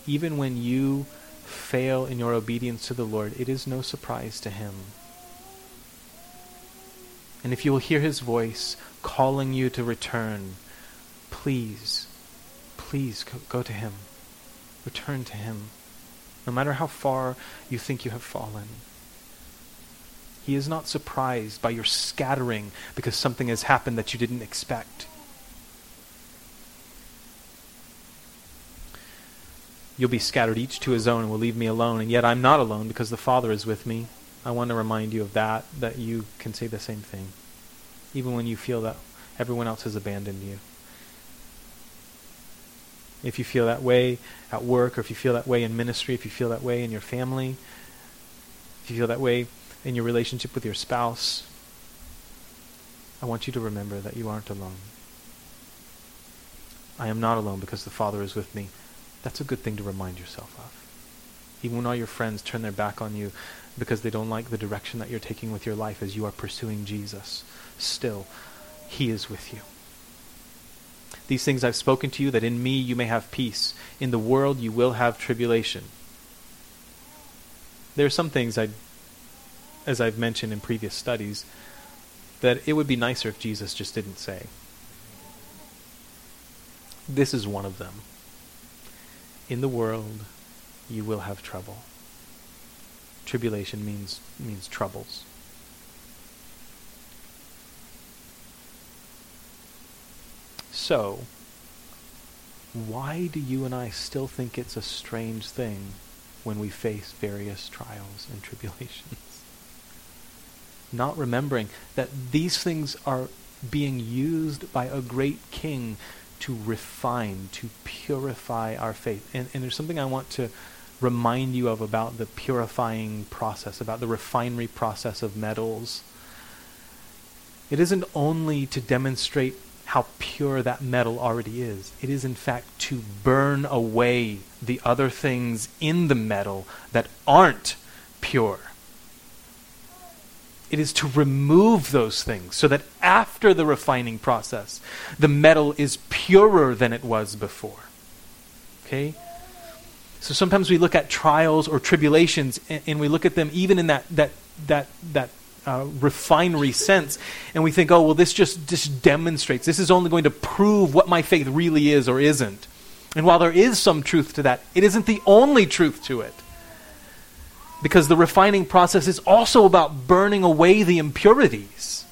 even when you fail in your obedience to the Lord, it is no surprise to him. And if you will hear his voice calling you to return, please, please go, to him. Return to him. No matter how far you think you have fallen. He is not surprised by your scattering because something has happened that you didn't expect. You'll be scattered each to his own and will leave me alone, and yet I'm not alone because the Father is with me. I want to remind you of that, that you can say the same thing, even when you feel that everyone else has abandoned you. If you feel that way at work, or if you feel that way in ministry, if you feel that way in your family, if you feel that way in your relationship with your spouse, I want you to remember that you aren't alone. I am not alone because the Father is with me. That's a good thing to remind yourself of. Even when all your friends turn their back on you because they don't like the direction that you're taking with your life as you are pursuing Jesus, still, He is with you. These things I've spoken to you, that in me you may have peace. In the world you will have tribulation. There are some things I as I've mentioned in previous studies, that it would be nicer if Jesus just didn't say. This is one of them. In the world, you will have trouble. Tribulation means means troubles. So, why do you and I still think it's a strange thing when we face various trials and tribulations? not remembering that these things are being used by a great king to refine, to purify our faith. And, and there's something I want to remind you of about the purifying process, about the refinery process of metals. It isn't only to demonstrate how pure that metal already is. It is, in fact, to burn away the other things in the metal that aren't pure. It is to remove those things so that after the refining process, the metal is purer than it was before. Okay? So sometimes we look at trials or tribulations and, and we look at them even in that, that, that, that uh, refinery sense, and we think, oh, well, this just, just demonstrates, this is only going to prove what my faith really is or isn't. And while there is some truth to that, it isn't the only truth to it. Because the refining process is also about burning away the impurities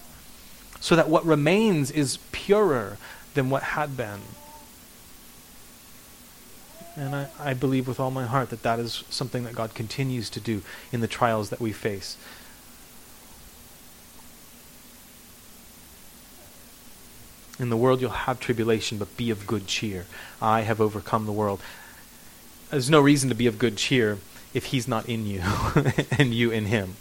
so that what remains is purer than what had been. And I, I believe with all my heart that that is something that God continues to do in the trials that we face. In the world you'll have tribulation, but be of good cheer. I have overcome the world. There's no reason to be of good cheer if he's not in you and you in him.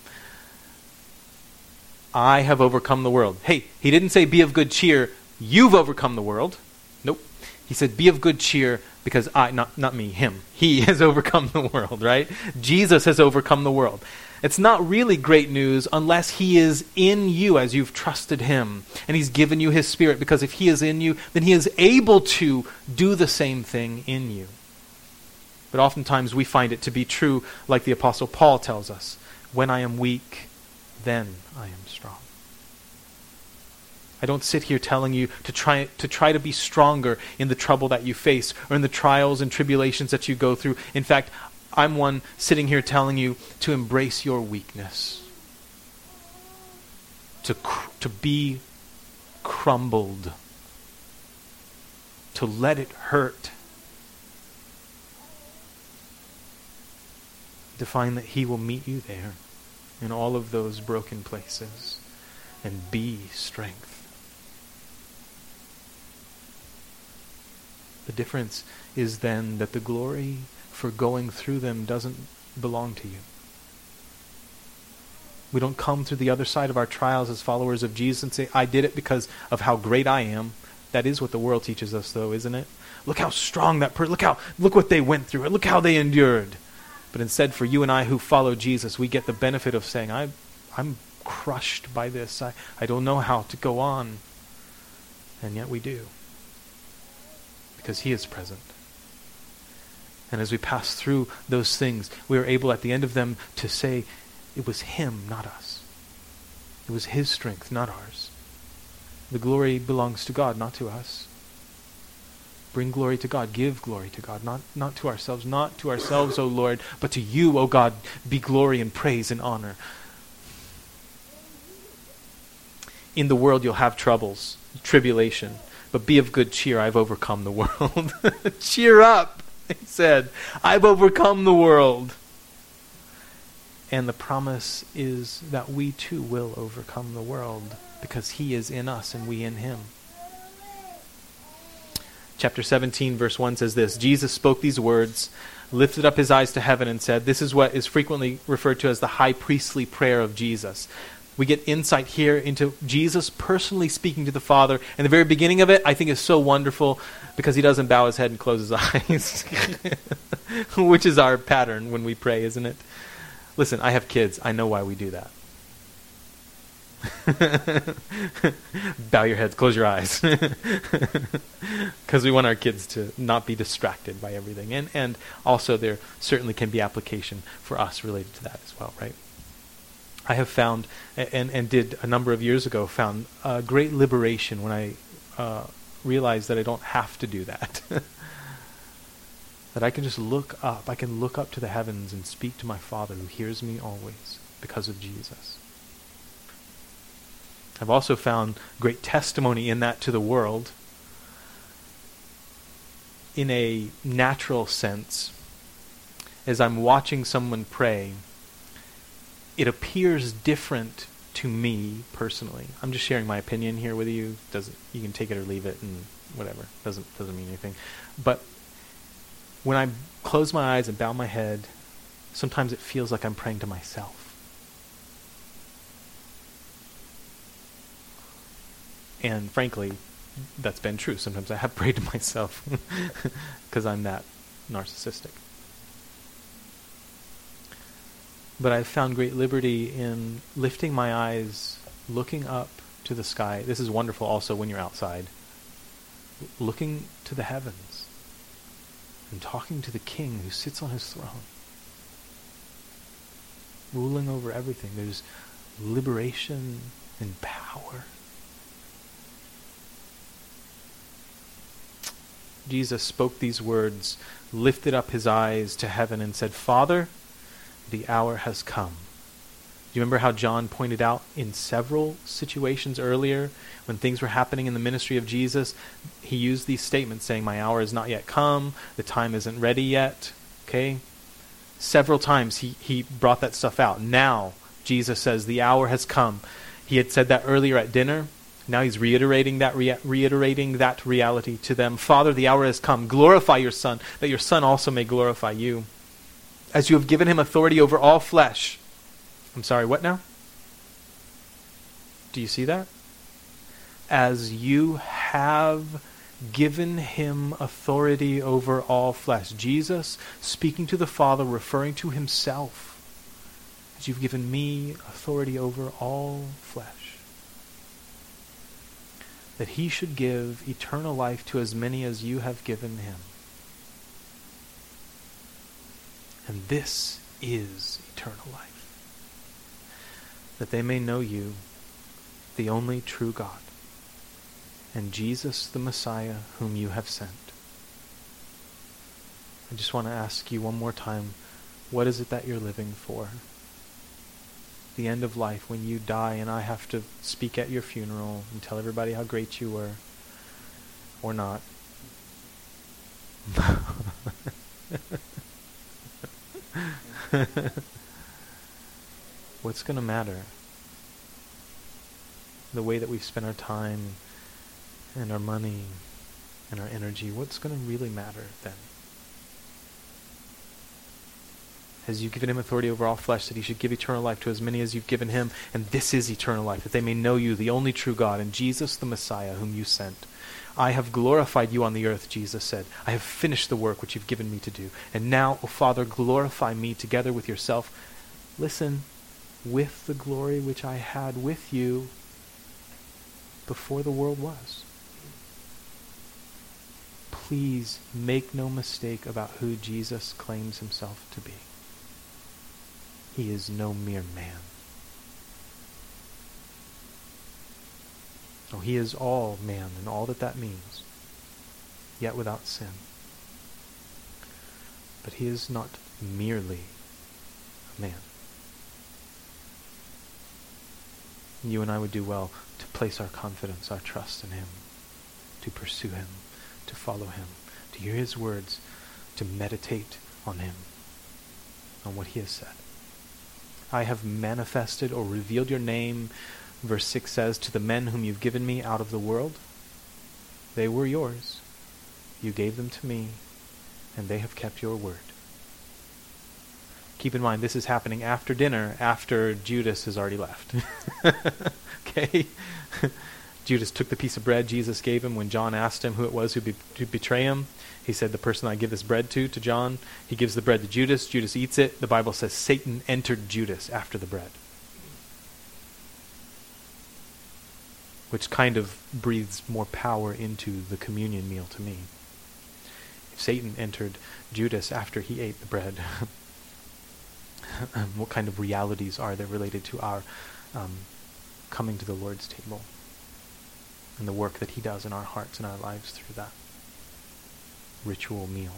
I have overcome the world. Hey, he didn't say be of good cheer, you've overcome the world. Nope. He said be of good cheer because I, not, not me, him. He has overcome the world, right? Jesus has overcome the world. It's not really great news unless He is in you as you've trusted Him and He's given you His Spirit, because if He is in you, then He is able to do the same thing in you. But oftentimes we find it to be true, like the Apostle Paul tells us when I am weak, then I am strong. I don't sit here telling you to try to try to be stronger in the trouble that you face or in the trials and tribulations that you go through. In fact, I'm one sitting here telling you to embrace your weakness, to, cr- to be crumbled, to let it hurt, to find that He will meet you there in all of those broken places and be strength. The difference is then that the glory for going through them doesn't belong to you. We don't come through the other side of our trials as followers of Jesus and say, I did it because of how great I am. That is what the world teaches us, though, isn't it? Look how strong that person, look how, look what they went through, look how they endured. But instead, for you and I who follow Jesus, we get the benefit of saying, I, I'm crushed by this. I, I don't know how to go on. And yet we do. Because He is present. And as we pass through those things, we are able at the end of them to say, it was Him, not us. It was His strength, not ours. The glory belongs to God, not to us. Bring glory to God. Give glory to God, not, not to ourselves. Not to ourselves, O Lord, but to you, O God, be glory and praise and honor. In the world you'll have troubles, tribulation, but be of good cheer. I've overcome the world. cheer up. he said, I've overcome the world. And the promise is that we too will overcome the world because he is in us and we in him. Chapter 17, verse 1 says this Jesus spoke these words, lifted up his eyes to heaven, and said, This is what is frequently referred to as the high priestly prayer of Jesus we get insight here into Jesus personally speaking to the Father. And the very beginning of it, I think, is so wonderful because he doesn't bow his head and close his eyes, which is our pattern when we pray, isn't it? Listen, I have kids. I know why we do that. bow your heads, close your eyes. Because we want our kids to not be distracted by everything. And, and also, there certainly can be application for us related to that as well, right? I have found, and, and did a number of years ago, found a great liberation when I uh, realized that I don't have to do that. that I can just look up. I can look up to the heavens and speak to my Father who hears me always because of Jesus. I've also found great testimony in that to the world in a natural sense as I'm watching someone pray it appears different to me personally. I'm just sharing my opinion here with you. Doesn't you can take it or leave it and whatever. Doesn't doesn't mean anything. But when I close my eyes and bow my head, sometimes it feels like I'm praying to myself. And frankly, that's been true. Sometimes I have prayed to myself because I'm that narcissistic. But I've found great liberty in lifting my eyes, looking up to the sky. This is wonderful also when you're outside. Looking to the heavens and talking to the king who sits on his throne, ruling over everything. There's liberation and power. Jesus spoke these words, lifted up his eyes to heaven, and said, Father, the hour has come. Do you remember how John pointed out in several situations earlier when things were happening in the ministry of Jesus? He used these statements saying, My hour has not yet come, the time isn't ready yet. Okay? Several times he, he brought that stuff out. Now, Jesus says, The hour has come. He had said that earlier at dinner Now he's reiterating that, rea- reiterating that reality to them. Father, the hour has come. Glorify your Son, that your Son also may glorify you. As you have given him authority over all flesh. I'm sorry, what now? Do you see that? As you have given him authority over all flesh. Jesus speaking to the Father, referring to himself. As you've given me authority over all flesh that he should give eternal life to as many as you have given him. And this is eternal life. That they may know you, the only true God, and Jesus the Messiah whom you have sent. I just want to ask you one more time, what is it that you're living for? The end of life when you die and I have to speak at your funeral and tell everybody how great you were or not. What's going to matter? The way that we've spent our time and our money and our energy, what's going to really matter then? As you've given him authority over all flesh, that he should give eternal life to as many as you've given him. And this is eternal life, that they may know you, the only true God, and Jesus the Messiah, whom you sent. I have glorified you on the earth, Jesus said. I have finished the work which you've given me to do. And now, O Father, glorify me together with yourself. Listen, with the glory which I had with you before the world was. Please make no mistake about who Jesus claims himself to be. He is no mere man. Oh, he is all man and all that that means, yet without sin. But he is not merely a man. You and I would do well to place our confidence, our trust in him, to pursue him, to follow him, to hear his words, to meditate on him, on what he has said. I have manifested or revealed your name, verse 6 says, to the men whom you've given me out of the world. They were yours. You gave them to me, and they have kept your word. Keep in mind, this is happening after dinner, after Judas has already left. okay? Judas took the piece of bread Jesus gave him when John asked him who it was who be- betray him. He said, The person I give this bread to, to John. He gives the bread to Judas. Judas eats it. The Bible says Satan entered Judas after the bread. Which kind of breathes more power into the communion meal to me. If Satan entered Judas after he ate the bread, what kind of realities are there related to our um, coming to the Lord's table and the work that he does in our hearts and our lives through that? ritual meal.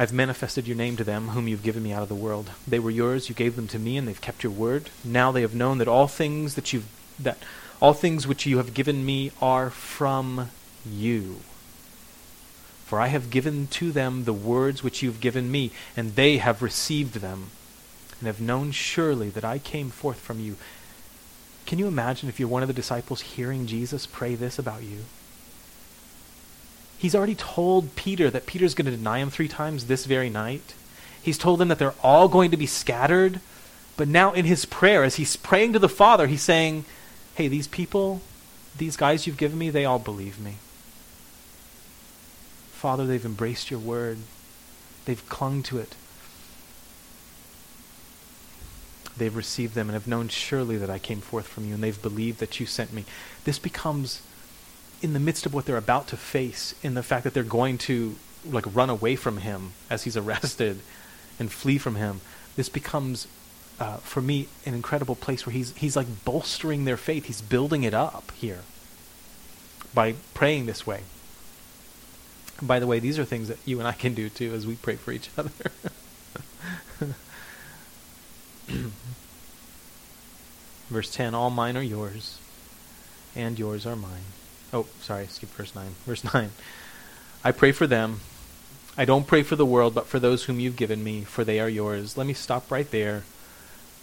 I've manifested your name to them, whom you've given me out of the world. They were yours, you gave them to me, and they've kept your word. Now they have known that all things that you've that all things which you have given me are from you. For I have given to them the words which you have given me, and they have received them, and have known surely that I came forth from you, can you imagine if you're one of the disciples hearing Jesus pray this about you? He's already told Peter that Peter's going to deny him three times this very night. He's told them that they're all going to be scattered. But now, in his prayer, as he's praying to the Father, he's saying, Hey, these people, these guys you've given me, they all believe me. Father, they've embraced your word, they've clung to it. They've received them and have known surely that I came forth from you, and they've believed that you sent me. This becomes, in the midst of what they're about to face, in the fact that they're going to like run away from him as he's arrested and flee from him. This becomes, uh, for me, an incredible place where he's he's like bolstering their faith. He's building it up here by praying this way. by the way, these are things that you and I can do too as we pray for each other. Verse 10 All mine are yours, and yours are mine. Oh, sorry, skip verse 9. Verse 9 I pray for them. I don't pray for the world, but for those whom you've given me, for they are yours. Let me stop right there.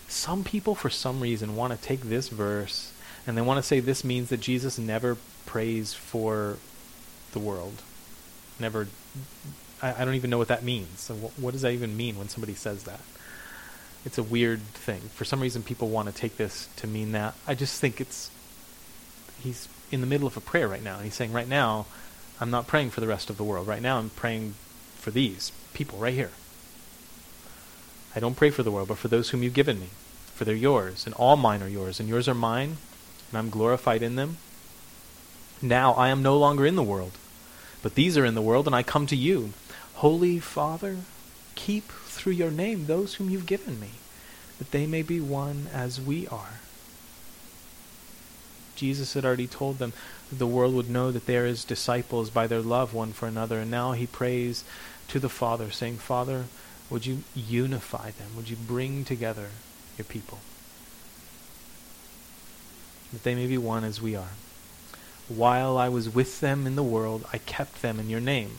Some people, for some reason, want to take this verse and they want to say this means that Jesus never prays for the world. Never. I, I don't even know what that means. So what, what does that even mean when somebody says that? It's a weird thing. For some reason, people want to take this to mean that. I just think it's. He's in the middle of a prayer right now. He's saying, right now, I'm not praying for the rest of the world. Right now, I'm praying for these people right here. I don't pray for the world, but for those whom you've given me. For they're yours, and all mine are yours, and yours are mine, and I'm glorified in them. Now I am no longer in the world, but these are in the world, and I come to you. Holy Father, keep through your name those whom you've given me, that they may be one as we are. Jesus had already told them that the world would know that they are his disciples by their love one for another, and now he prays to the Father, saying, Father, would you unify them? Would you bring together your people? That they may be one as we are. While I was with them in the world, I kept them in your name.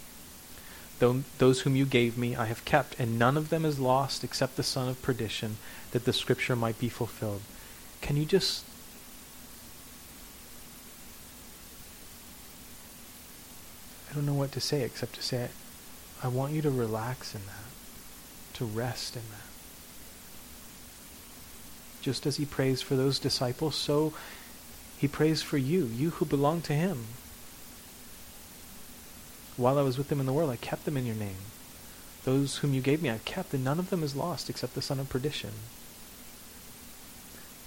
Those whom you gave me I have kept, and none of them is lost except the son of perdition, that the scripture might be fulfilled. Can you just I don't know what to say except to say I want you to relax in that to rest in that. Just as he prays for those disciples, so he prays for you, you who belong to him. While I was with them in the world, I kept them in your name. Those whom you gave me, I kept, and none of them is lost except the son of perdition.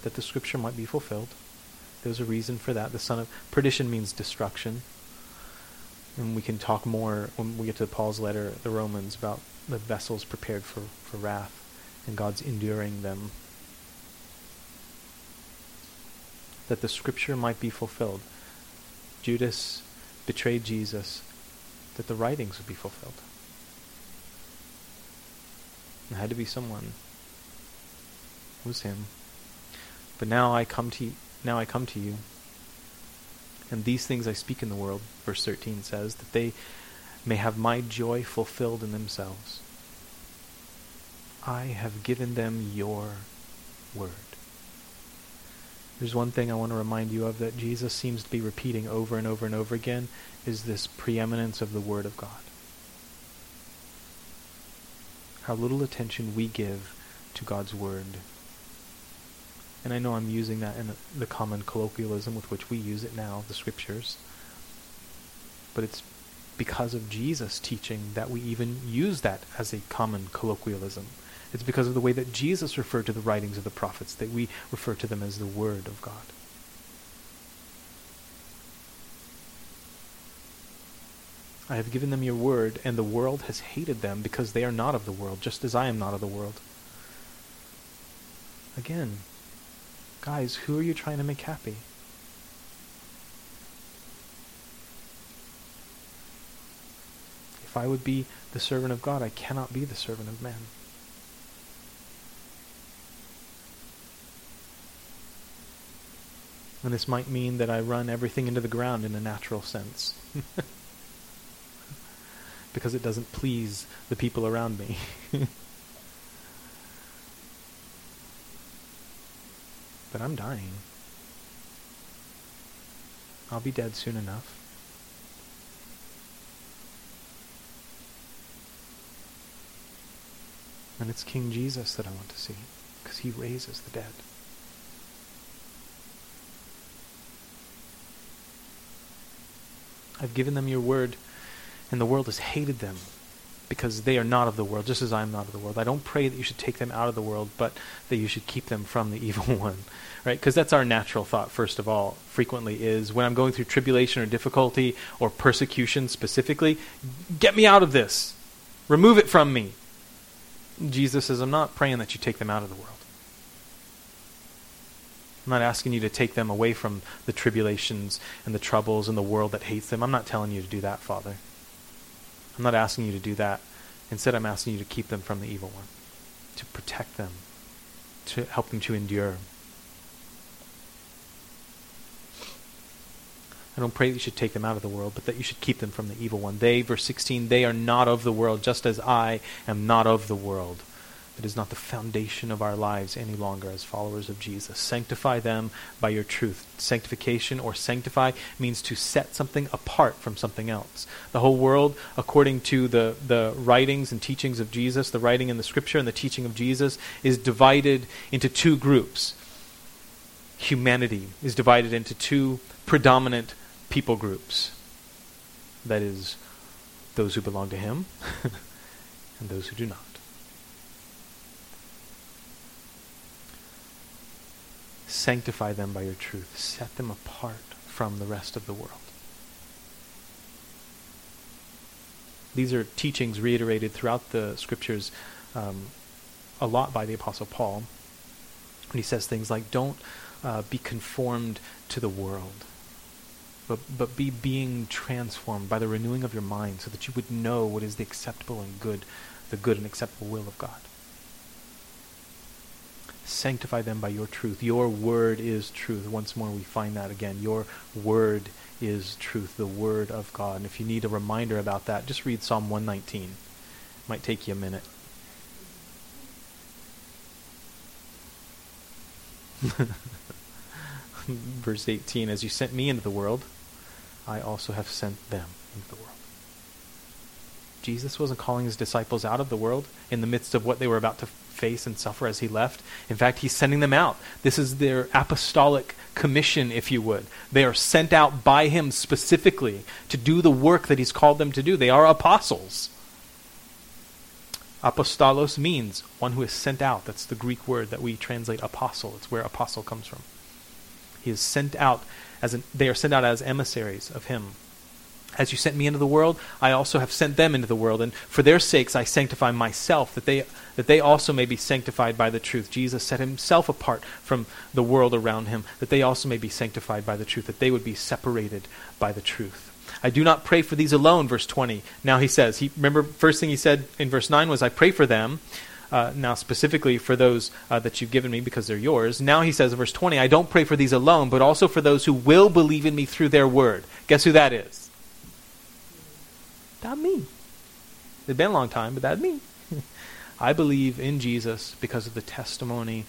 That the scripture might be fulfilled. There's a reason for that. The son of perdition means destruction. And we can talk more when we get to Paul's letter, the Romans, about the vessels prepared for, for wrath, and God's enduring them. That the scripture might be fulfilled. Judas betrayed Jesus, that the writings would be fulfilled. It had to be someone. It was him. But now I come to you, now I come to you. And these things I speak in the world, verse 13 says, that they may have my joy fulfilled in themselves. I have given them your word. There's one thing I want to remind you of that Jesus seems to be repeating over and over and over again is this preeminence of the word of God. How little attention we give to God's word. And I know I'm using that in the common colloquialism with which we use it now, the scriptures. But it's because of Jesus' teaching that we even use that as a common colloquialism. It's because of the way that Jesus referred to the writings of the prophets that we refer to them as the Word of God. I have given them your word, and the world has hated them because they are not of the world, just as I am not of the world. Again, guys, who are you trying to make happy? If I would be the servant of God, I cannot be the servant of man. And this might mean that I run everything into the ground in a natural sense. because it doesn't please the people around me. but I'm dying. I'll be dead soon enough. And it's King Jesus that I want to see, because he raises the dead. I've given them your word, and the world has hated them because they are not of the world, just as I am not of the world. I don't pray that you should take them out of the world, but that you should keep them from the evil one, right? Because that's our natural thought, first of all, frequently is when I'm going through tribulation or difficulty or persecution specifically, get me out of this. Remove it from me. Jesus says, I'm not praying that you take them out of the world. I'm not asking you to take them away from the tribulations and the troubles and the world that hates them. I'm not telling you to do that, Father. I'm not asking you to do that. Instead, I'm asking you to keep them from the evil one, to protect them, to help them to endure. I don't pray that you should take them out of the world, but that you should keep them from the evil one. They, verse 16, they are not of the world, just as I am not of the world. It is not the foundation of our lives any longer as followers of Jesus. Sanctify them by your truth. Sanctification or sanctify means to set something apart from something else. The whole world, according to the, the writings and teachings of Jesus, the writing in the scripture and the teaching of Jesus, is divided into two groups. Humanity is divided into two predominant people groups. That is, those who belong to Him and those who do not. Sanctify them by your truth. Set them apart from the rest of the world. These are teachings reiterated throughout the scriptures um, a lot by the Apostle Paul. And he says things like, don't uh, be conformed to the world, but, but be being transformed by the renewing of your mind so that you would know what is the acceptable and good, the good and acceptable will of God. Sanctify them by your truth. Your word is truth. Once more, we find that again. Your word is truth, the word of God. And if you need a reminder about that, just read Psalm 119. It might take you a minute. Verse 18 As you sent me into the world, I also have sent them into the world. Jesus wasn't calling his disciples out of the world in the midst of what they were about to face and suffer as he left. In fact, he's sending them out. This is their apostolic commission, if you would. They are sent out by him specifically to do the work that he's called them to do. They are apostles. Apostolos means one who is sent out. That's the Greek word that we translate apostle. It's where apostle comes from. He is sent out as an, they are sent out as emissaries of him. As you sent me into the world, I also have sent them into the world, and for their sakes I sanctify myself, that they that they also may be sanctified by the truth. Jesus set himself apart from the world around him, that they also may be sanctified by the truth, that they would be separated by the truth. I do not pray for these alone, verse 20. Now he says, he remember first thing he said in verse 9 was I pray for them uh, now specifically for those uh, that you've given me because they're yours. Now he says in verse 20, I don't pray for these alone, but also for those who will believe in me through their word. Guess who that is? Not me. It's been a long time, but that's me. I believe in Jesus because of the testimony,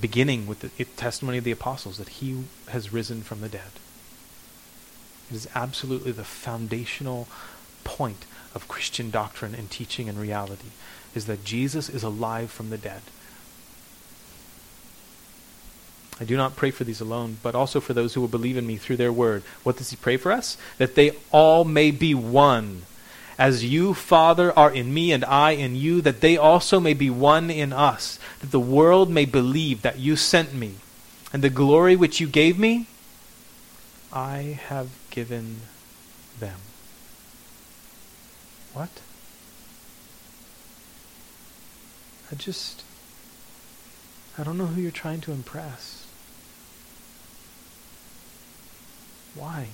beginning with the testimony of the apostles, that he has risen from the dead. It is absolutely the foundational point of Christian doctrine and teaching and reality is that Jesus is alive from the dead. I do not pray for these alone, but also for those who will believe in me through their word. What does he pray for us? That they all may be one. As you, Father, are in me and I in you, that they also may be one in us, that the world may believe that you sent me. And the glory which you gave me, I have given them. What? I just, I don't know who you're trying to impress. Why?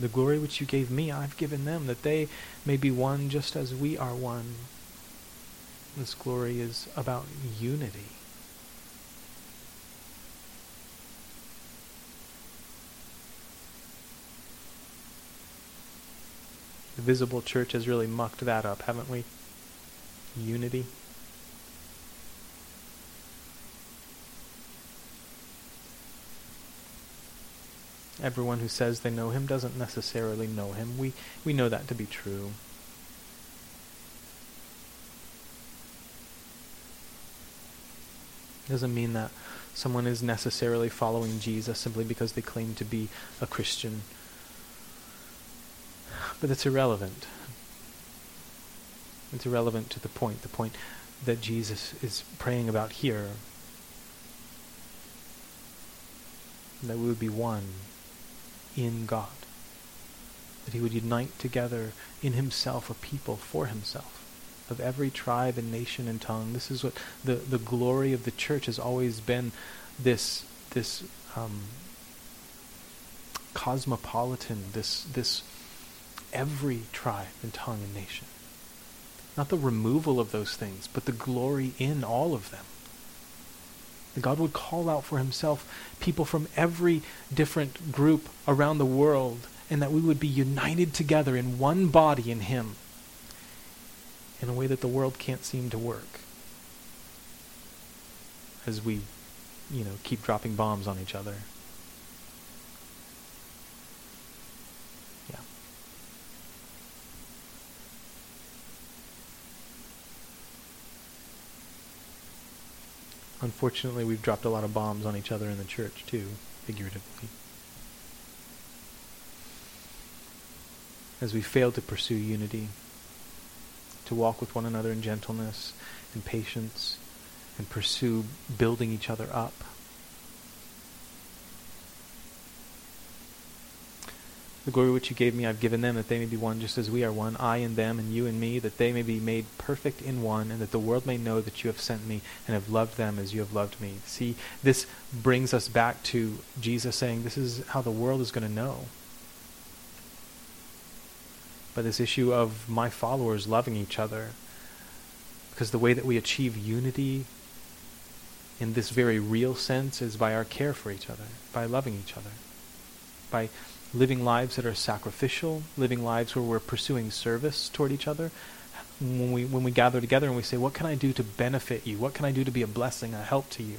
The glory which you gave me, I've given them, that they may be one just as we are one. This glory is about unity. The visible church has really mucked that up, haven't we? Unity. Everyone who says they know him doesn't necessarily know him. We, we know that to be true. Doesn't mean that someone is necessarily following Jesus simply because they claim to be a Christian but it's irrelevant. It's irrelevant to the point, the point that Jesus is praying about here. That we would be one in God. That he would unite together in himself a people for himself of every tribe and nation and tongue. This is what the, the glory of the church has always been this this um, cosmopolitan, this this every tribe and tongue and nation. not the removal of those things, but the glory in all of them. That God would call out for himself people from every different group around the world, and that we would be united together in one body in him in a way that the world can't seem to work. As we, you know, keep dropping bombs on each other. Yeah. Unfortunately, we've dropped a lot of bombs on each other in the church, too, figuratively. As we fail to pursue unity, to walk with one another in gentleness and patience, and pursue building each other up. The glory which you gave me, I've given them, that they may be one just as we are one, I and them, and you and me, that they may be made perfect in one, and that the world may know that you have sent me and have loved them as you have loved me. See, this brings us back to Jesus saying, This is how the world is going to know. By this issue of my followers loving each other. Because the way that we achieve unity in this very real sense is by our care for each other, by loving each other, by living lives that are sacrificial, living lives where we're pursuing service toward each other. When we when we gather together and we say, "What can I do to benefit you? What can I do to be a blessing, a help to you?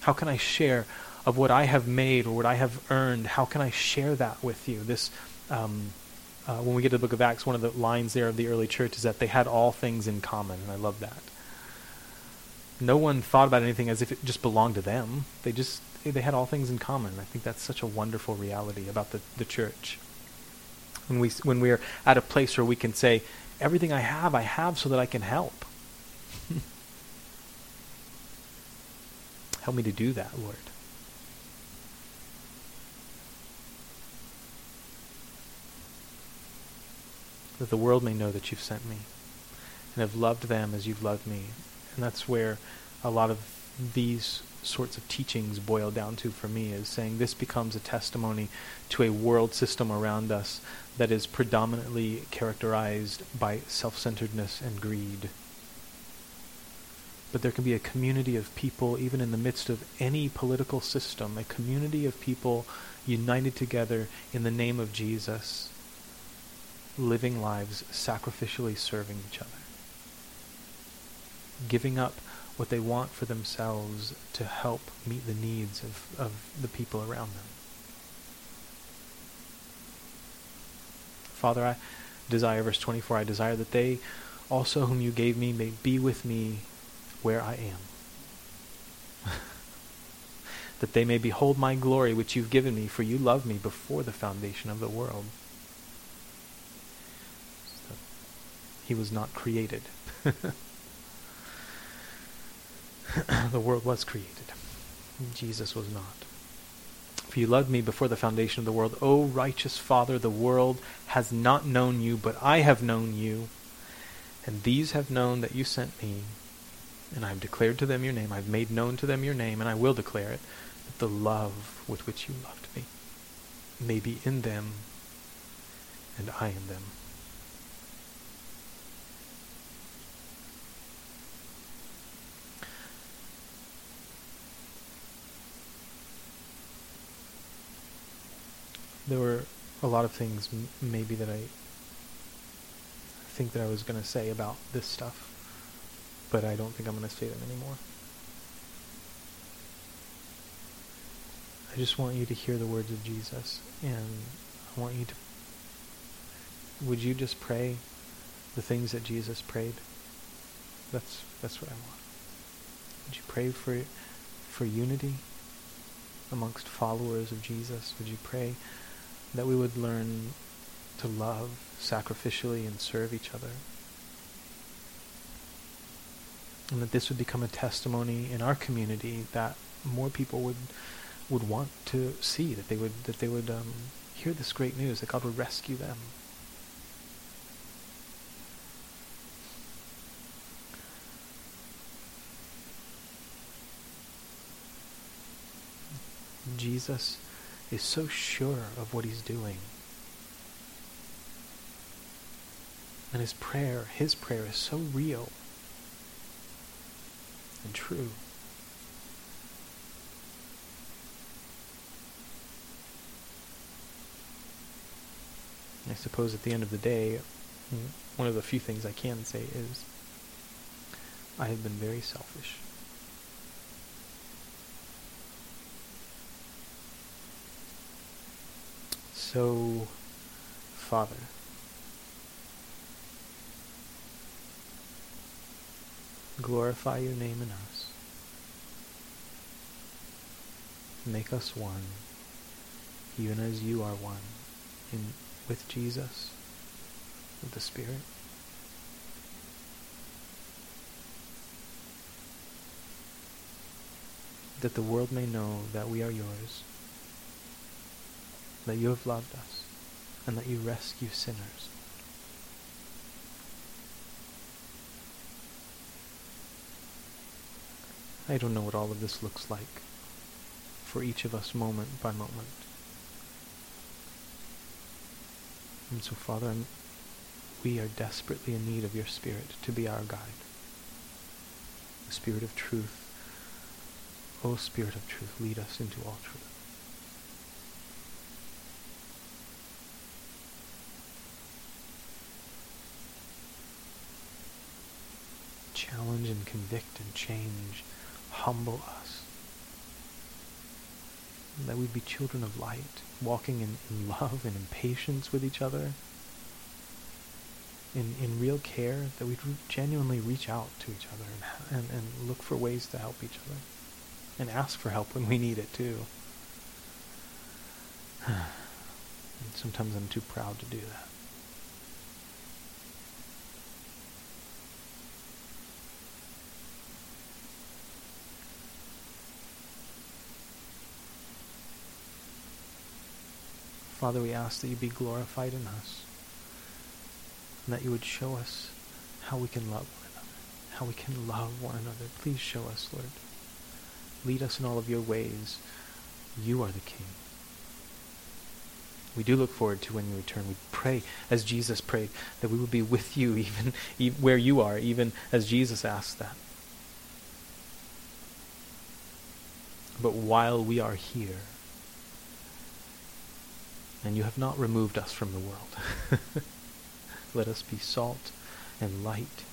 How can I share of what I have made or what I have earned? How can I share that with you?" This um, uh, when we get to the book of Acts, one of the lines there of the early church is that they had all things in common, and I love that. No one thought about anything as if it just belonged to them. They just they had all things in common. I think that's such a wonderful reality about the, the church. When we when we are at a place where we can say, everything I have, I have so that I can help. help me to do that, Lord. That the world may know that you've sent me and have loved them as you've loved me. And that's where a lot of these sorts of teachings boil down to for me is saying this becomes a testimony to a world system around us that is predominantly characterized by self-centeredness and greed. But there can be a community of people, even in the midst of any political system, a community of people united together in the name of Jesus, living lives sacrificially serving each other, giving up what they want for themselves to help meet the needs of, of the people around them. Father, I desire, verse 24, I desire that they also whom you gave me may be with me where I am. that they may behold my glory which you've given me, for you loved me before the foundation of the world. So he was not created. the world was created. Jesus was not. For you loved me before the foundation of the world. O righteous Father, the world has not known you, but I have known you. And these have known that you sent me. And I have declared to them your name. I have made known to them your name, and I will declare it, that the love with which you loved me may be in them, and I in them. There were a lot of things m- maybe that I think that I was going to say about this stuff, but I don't think I'm going to say them anymore. I just want you to hear the words of Jesus, and I want you to. Would you just pray the things that Jesus prayed? That's that's what I want. Would you pray for for unity amongst followers of Jesus? Would you pray that we would learn to love sacrificially and serve each other. And that this would become a testimony in our community that more people would would want to see that they would that they would um, hear this great news that God would rescue them. Jesus is so sure of what he's doing. And his prayer, his prayer is so real and true. I suppose at the end of the day, one of the few things I can say is I have been very selfish. So, Father, glorify your name in us. Make us one, even as you are one in, with Jesus, with the Spirit. That the world may know that we are yours that you have loved us and that you rescue sinners. I don't know what all of this looks like for each of us moment by moment. And so, Father, we are desperately in need of your Spirit to be our guide. The Spirit of truth. O Spirit of truth, lead us into all truth. Challenge and convict and change, humble us. That we'd be children of light, walking in, in love and in patience with each other, in, in real care, that we'd genuinely reach out to each other and, and, and look for ways to help each other, and ask for help when we need it too. and sometimes I'm too proud to do that. Father, we ask that you be glorified in us, and that you would show us how we can love one another, how we can love one another. Please show us, Lord. Lead us in all of your ways. You are the King. We do look forward to when you return. We pray, as Jesus prayed, that we will be with you even, even where you are, even as Jesus asked that. But while we are here, and you have not removed us from the world. Let us be salt and light.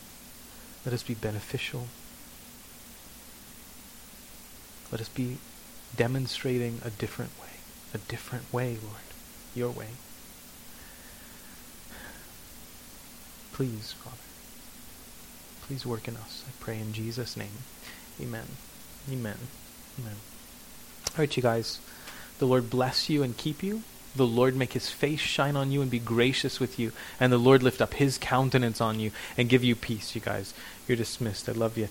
Let us be beneficial. Let us be demonstrating a different way. A different way, Lord. Your way. Please, Father. Please work in us. I pray in Jesus' name. Amen. Amen. Amen. All right, you guys. The Lord bless you and keep you. The Lord make his face shine on you and be gracious with you. And the Lord lift up his countenance on you and give you peace, you guys. You're dismissed. I love you.